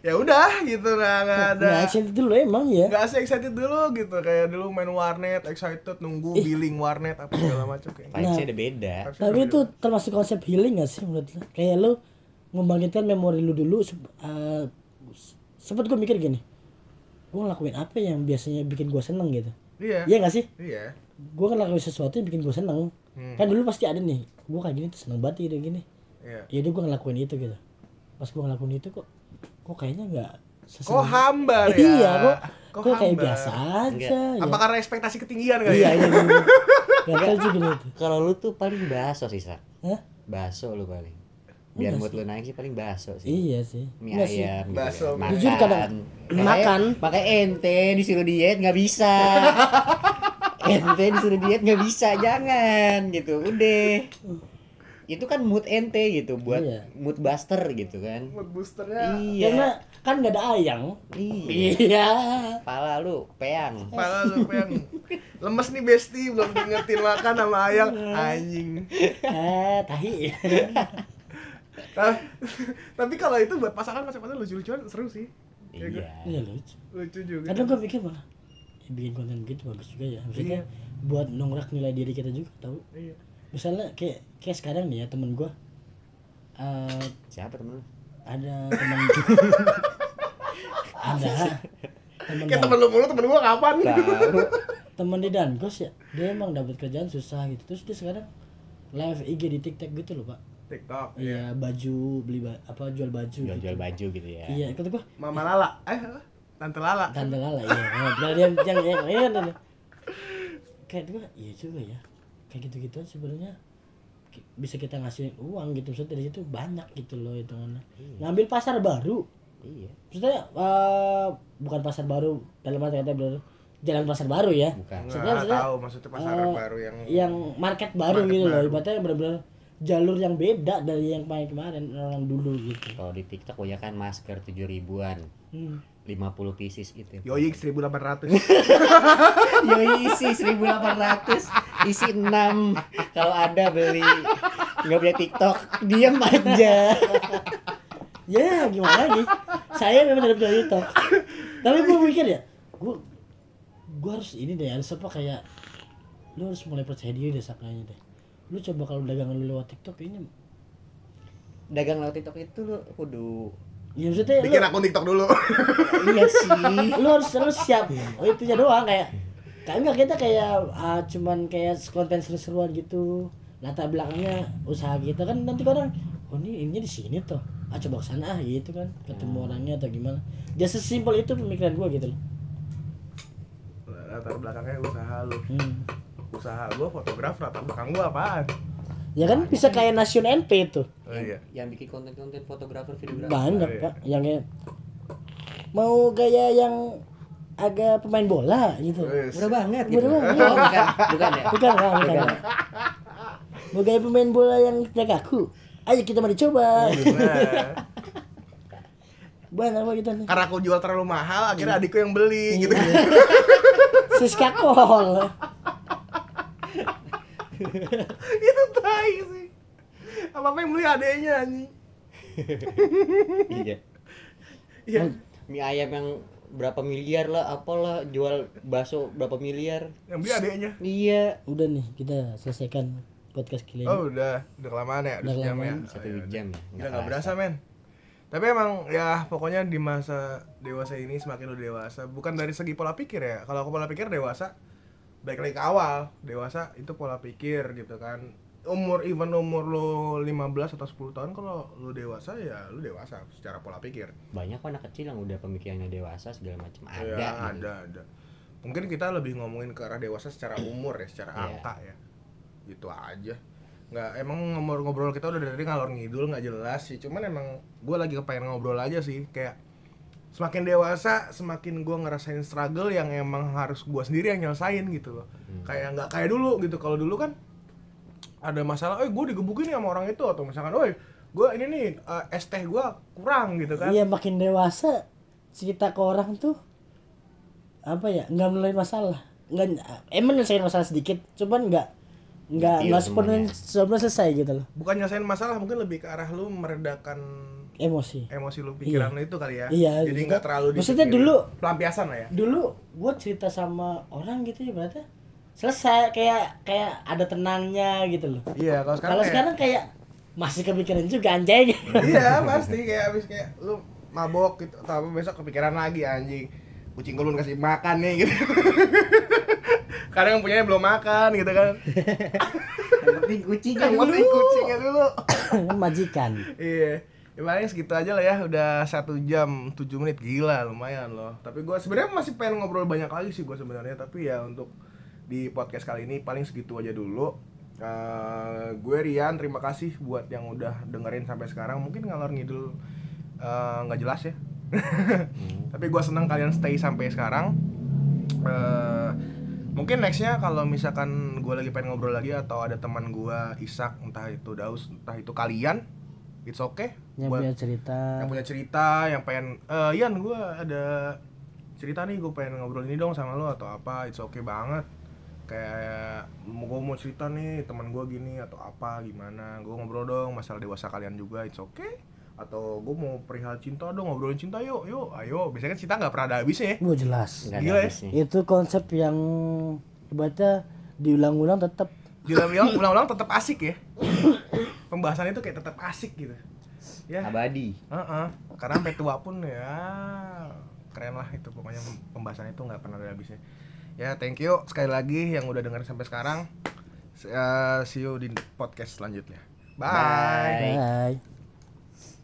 Speaker 1: Ya udah gitu nggak nggak ada.
Speaker 3: Nggak excited dulu emang ya.
Speaker 1: nggak se excited dulu gitu kayak dulu main warnet excited nunggu billing warnet apa segala macam kayak
Speaker 2: vibesnya udah beda.
Speaker 3: Tapi itu termasuk konsep healing gak sih menurut lu? Kayak lu membangkitkan memori lu dulu sep- eh, sempet gue mikir gini gue ngelakuin apa yang biasanya bikin gue seneng gitu?
Speaker 1: Iya.
Speaker 3: Iya gak sih?
Speaker 1: Iya.
Speaker 3: Gue ngelakuin sesuatu yang bikin gue seneng.
Speaker 1: Hmm.
Speaker 3: kan dulu pasti ada nih gue kayak gini tuh seneng banget gini gini
Speaker 1: iya.
Speaker 3: Ya udah gue ngelakuin itu gitu. Pas gue ngelakuin itu kok kok kayaknya nggak
Speaker 1: kok hambar ya?
Speaker 3: Iya kok kok, kayak
Speaker 1: hambar?
Speaker 3: biasa aja ya.
Speaker 1: apa karena ekspektasi ketinggian kali
Speaker 3: iya
Speaker 1: ya?
Speaker 3: iya iya. (laughs) Gak tau juga gitu
Speaker 2: kalau lu tuh paling baso sih sa.
Speaker 3: Hah?
Speaker 2: baso lu paling. Biar mood lu naik sih paling baso sih.
Speaker 3: Iya sih.
Speaker 2: Mie
Speaker 3: Enggak sih.
Speaker 2: ayam gitu
Speaker 1: Bakso,
Speaker 2: kan.
Speaker 1: mie.
Speaker 2: makan.
Speaker 3: Jujur kadang- makan.
Speaker 2: makanya ente disuruh diet nggak bisa. (laughs) Ente disuruh diet nggak bisa jangan gitu. Udah itu kan mood ente gitu buat
Speaker 3: Iya.
Speaker 2: mood buster gitu kan.
Speaker 1: Mood boosternya.
Speaker 2: Iya.
Speaker 3: Karena kan nggak ada ayang.
Speaker 2: Iya.
Speaker 3: Iya.
Speaker 2: Pala lu peang.
Speaker 1: Pala lu yang lemes nih besti belum diingetin makan sama ayang. Anjing.
Speaker 3: eh tahi.
Speaker 1: Tapi, tapi kalau itu buat pasangan pasangan lucu-lucuan seru sih. Ya,
Speaker 2: iya.
Speaker 3: iya lucu.
Speaker 1: Lucu juga.
Speaker 3: kadang gue pikir malah ya, bikin konten gitu bagus juga ya. Maksudnya buat nongrak nilai diri kita juga tahu?
Speaker 1: Iya.
Speaker 3: misalnya kayak kayak sekarang nih ya temen gue eh
Speaker 2: siapa temen lu
Speaker 3: ada temen ada temen
Speaker 1: Kayak temen lu mulu temen gua kapan?
Speaker 2: tahu
Speaker 3: temen di Dankos ya dia emang dapat kerjaan susah gitu terus dia sekarang live IG di TikTok gitu loh pak
Speaker 1: TikTok.
Speaker 3: iya baju beli ba- apa jual baju
Speaker 2: jual
Speaker 3: gitu.
Speaker 2: jual baju gitu ya
Speaker 3: iya kata gue
Speaker 1: Mama Lala. Eh? Tante Lala.
Speaker 3: tante lala iya nah, dia yang yang iya kan kayak gue iya juga ya kayak gitu gituan sebenarnya bisa kita ngasih uang gitu. Maksudnya dari situ banyak gitu loh hitungannya. Ngambil pasar baru.
Speaker 2: Iya.
Speaker 3: Maksudnya eh, bukan pasar baru dalam arti kata baru jalan pasar baru ya.
Speaker 2: Bukan.
Speaker 3: Maksudnya-
Speaker 1: Nggak
Speaker 3: maksudnya,
Speaker 1: tahu maksudnya pasar
Speaker 3: eh,
Speaker 1: baru yang
Speaker 3: yang market baru
Speaker 1: Market
Speaker 3: gitu loh.
Speaker 1: baru.
Speaker 3: ibaratnya benar-benar jalur yang beda dari yang kemarin kemarin orang dulu gitu.
Speaker 2: Kalau di TikTok banyak kan masker tujuh ribuan.
Speaker 3: Hmm.
Speaker 2: 50 pieces gitu.
Speaker 1: Yoyik 1800. (laughs)
Speaker 2: Yoi isi 1800 isi 6 kalau ada beli nggak punya TikTok diam aja.
Speaker 3: Ya gimana lagi? Saya memang dari dari itu tapi gue mikir ya gue gue harus ini deh harus apa kayak lu harus mulai percaya diri deh sakanya deh. Lu coba kalau dagangan lu lewat TikTok ini
Speaker 2: dagang lewat TikTok itu lu kudu
Speaker 3: ya maksudnya
Speaker 1: Bikin
Speaker 3: lu,
Speaker 1: akun TikTok dulu. (laughs)
Speaker 2: iya sih.
Speaker 3: Lu harus lu siap. Oh itu aja doang kayak kan enggak kita kayak ah, cuman kayak konten seru-seruan gitu. Latar belakangnya usaha kita kan nanti kadang oh ini ini di sini tuh ah coba ke sana ah gitu kan. Ketemu orangnya atau gimana. Dia sesimpel itu pemikiran gua gitu loh.
Speaker 1: Latar belakangnya usaha lu.
Speaker 3: Hmm.
Speaker 1: usaha gua fotografer latar belakang gua apaan
Speaker 3: ya kan bisa kayak Nation NP tuh.
Speaker 1: Oh iya.
Speaker 2: Yang bikin konten-konten fotografer videografer.
Speaker 3: Banyak
Speaker 1: iya.
Speaker 3: pak. Yang kayak mau gaya yang agak pemain bola gitu.
Speaker 1: Wes.
Speaker 2: murah banget gitu.
Speaker 3: Murah banget.
Speaker 2: oh bukan. Bukan ya?
Speaker 3: Bukan Pak, bukan. Pak. mau gaya pemain bola yang aku. Ayo kita mari coba.
Speaker 1: Nah, (laughs)
Speaker 3: banyak apa kita nih
Speaker 1: karena aku jual terlalu mahal akhirnya adikku yang beli gitu. (laughs)
Speaker 3: Siska Kol (laughs)
Speaker 1: itu tai sih. Apa apa yang beli adeknya anjing. (laughs)
Speaker 2: Iya.
Speaker 1: Iya.
Speaker 2: Mie ayam yang berapa miliar lah apalah jual bakso berapa miliar.
Speaker 1: Yang beli adeknya.
Speaker 2: Iya.
Speaker 3: Udah nih kita selesaikan podcast kali ini.
Speaker 1: Oh udah. Udah kelamaan ya? Udah
Speaker 3: Udah
Speaker 1: sejam ya?
Speaker 2: satu
Speaker 1: Oh, iya,
Speaker 2: jam ya?
Speaker 1: Gila nggak berasa men. Tapi emang ya pokoknya di masa dewasa ini semakin lu dewasa. Bukan dari segi pola pikir ya. Kalau aku pola pikir dewasa baik lagi ke awal dewasa itu pola pikir gitu kan. Umur even umur lu 15 atau 10 tahun kalau lu dewasa ya lu dewasa secara pola pikir.
Speaker 2: Banyak kok anak kecil yang udah pemikirannya dewasa segala macam. Ada
Speaker 1: ya,
Speaker 2: gitu.
Speaker 1: ada ada. Mungkin kita lebih ngomongin ke arah dewasa secara umur ya secara
Speaker 2: Iya.
Speaker 1: angka ya. Gitu aja. Nggak emang ngobrol-ngobrol kita udah dari ngalor ngidul nggak jelas sih. Cuman emang gue lagi kepengen ngobrol aja sih kayak semakin dewasa semakin gue ngerasain struggle yang emang harus gue sendiri yang nyelesain gitu loh.
Speaker 2: Hmm.
Speaker 1: kayak nggak kayak dulu gitu. Kalau dulu kan ada masalah, eh gue digebukin nih sama orang itu. Atau misalkan, oh gue ini nih eh, es teh gue kurang gitu kan.
Speaker 3: Iya makin dewasa cerita ke orang tuh apa ya nggak mulai masalah. Nggak emang nyelesain masalah sedikit cuman nggak nggak
Speaker 2: Iya,
Speaker 3: nggak sepenuhnya sebenarnya selesai gitu loh.
Speaker 1: Bukan nyelesain masalah mungkin lebih ke arah lu meredakan
Speaker 3: emosi.
Speaker 1: Emosi lu pikiran lu itu kali ya.
Speaker 3: Iya,
Speaker 1: jadi nggak terlalu
Speaker 3: maksudnya dulu-
Speaker 1: pelampiasan lah ya.
Speaker 3: dulu gua cerita sama orang gitu ya berarti. Selesai kayak kayak ada tenangnya gitu loh.
Speaker 1: Iya kalau sekarang
Speaker 3: kalau
Speaker 1: kayak-
Speaker 3: sekarang kayak masih kepikiran juga anjay. (laughs)
Speaker 1: Iya pasti. Kayak abis kayak lu mabok gitu atau apa besok kepikiran lagi anjing. Kucing gue belum kasih makan nih gitu. (laughs) Kadang yang punyanya belum makan gitu kan. (laughs)
Speaker 2: Yang penting kucingnya
Speaker 1: yang
Speaker 2: dulu.
Speaker 1: penting kucingnya dulu.
Speaker 3: Kan (coughs) majikan.
Speaker 1: Iya ya paling segitu aja lah ya udah satu jam tujuh menit. Gila lumayan loh. Tapi gue sebenarnya masih pengen ngobrol banyak lagi sih gue sebenarnya. Tapi ya untuk di podcast kali ini paling segitu aja dulu. Eh, gue Rian terima kasih buat yang udah dengerin sampai sekarang. Mungkin ngalor ngidul eh, nggak jelas ya. (laughs) Tapi gue senang kalian stay sampai sekarang. Eh, mungkin nextnya kalau misalkan gue lagi pengen ngobrol lagi atau ada teman gue Isak entah itu Daus entah itu kalian it's okay.
Speaker 3: Yang
Speaker 1: Buat-
Speaker 3: punya cerita.
Speaker 1: yang punya cerita yang pengen eh Ian gue ada cerita nih gue pengen ngobrol ini dong sama lo atau apa. It's okay banget. Kayak mau gue mau cerita nih teman gue gini atau apa gimana. Gue ngobrol dong masalah dewasa kalian juga it's okay. Atau gue mau perihal cinta dong ngobrolin cinta yuk yuk ayo. Biasanya kan cinta nggak pernah ada habisnya ya.
Speaker 3: Wah jelas.
Speaker 2: Ada
Speaker 1: Gila ya.
Speaker 3: itu konsep yang ibaratnya diulang-ulang tetap
Speaker 1: bilang-bilang ulang-ulang tetap asik ya (laughs) pembahasan itu kayak tetap asik gitu. Ya.
Speaker 2: Abadi.
Speaker 1: Heeh. karena sampai tua pun ya keren lah itu. Pokoknya pembahasan itu nggak pernah ada habisnya ya thank you sekali lagi yang udah dengerin sampai sekarang. Eh, see you di podcast selanjutnya. Bye.
Speaker 2: Bye.
Speaker 3: bye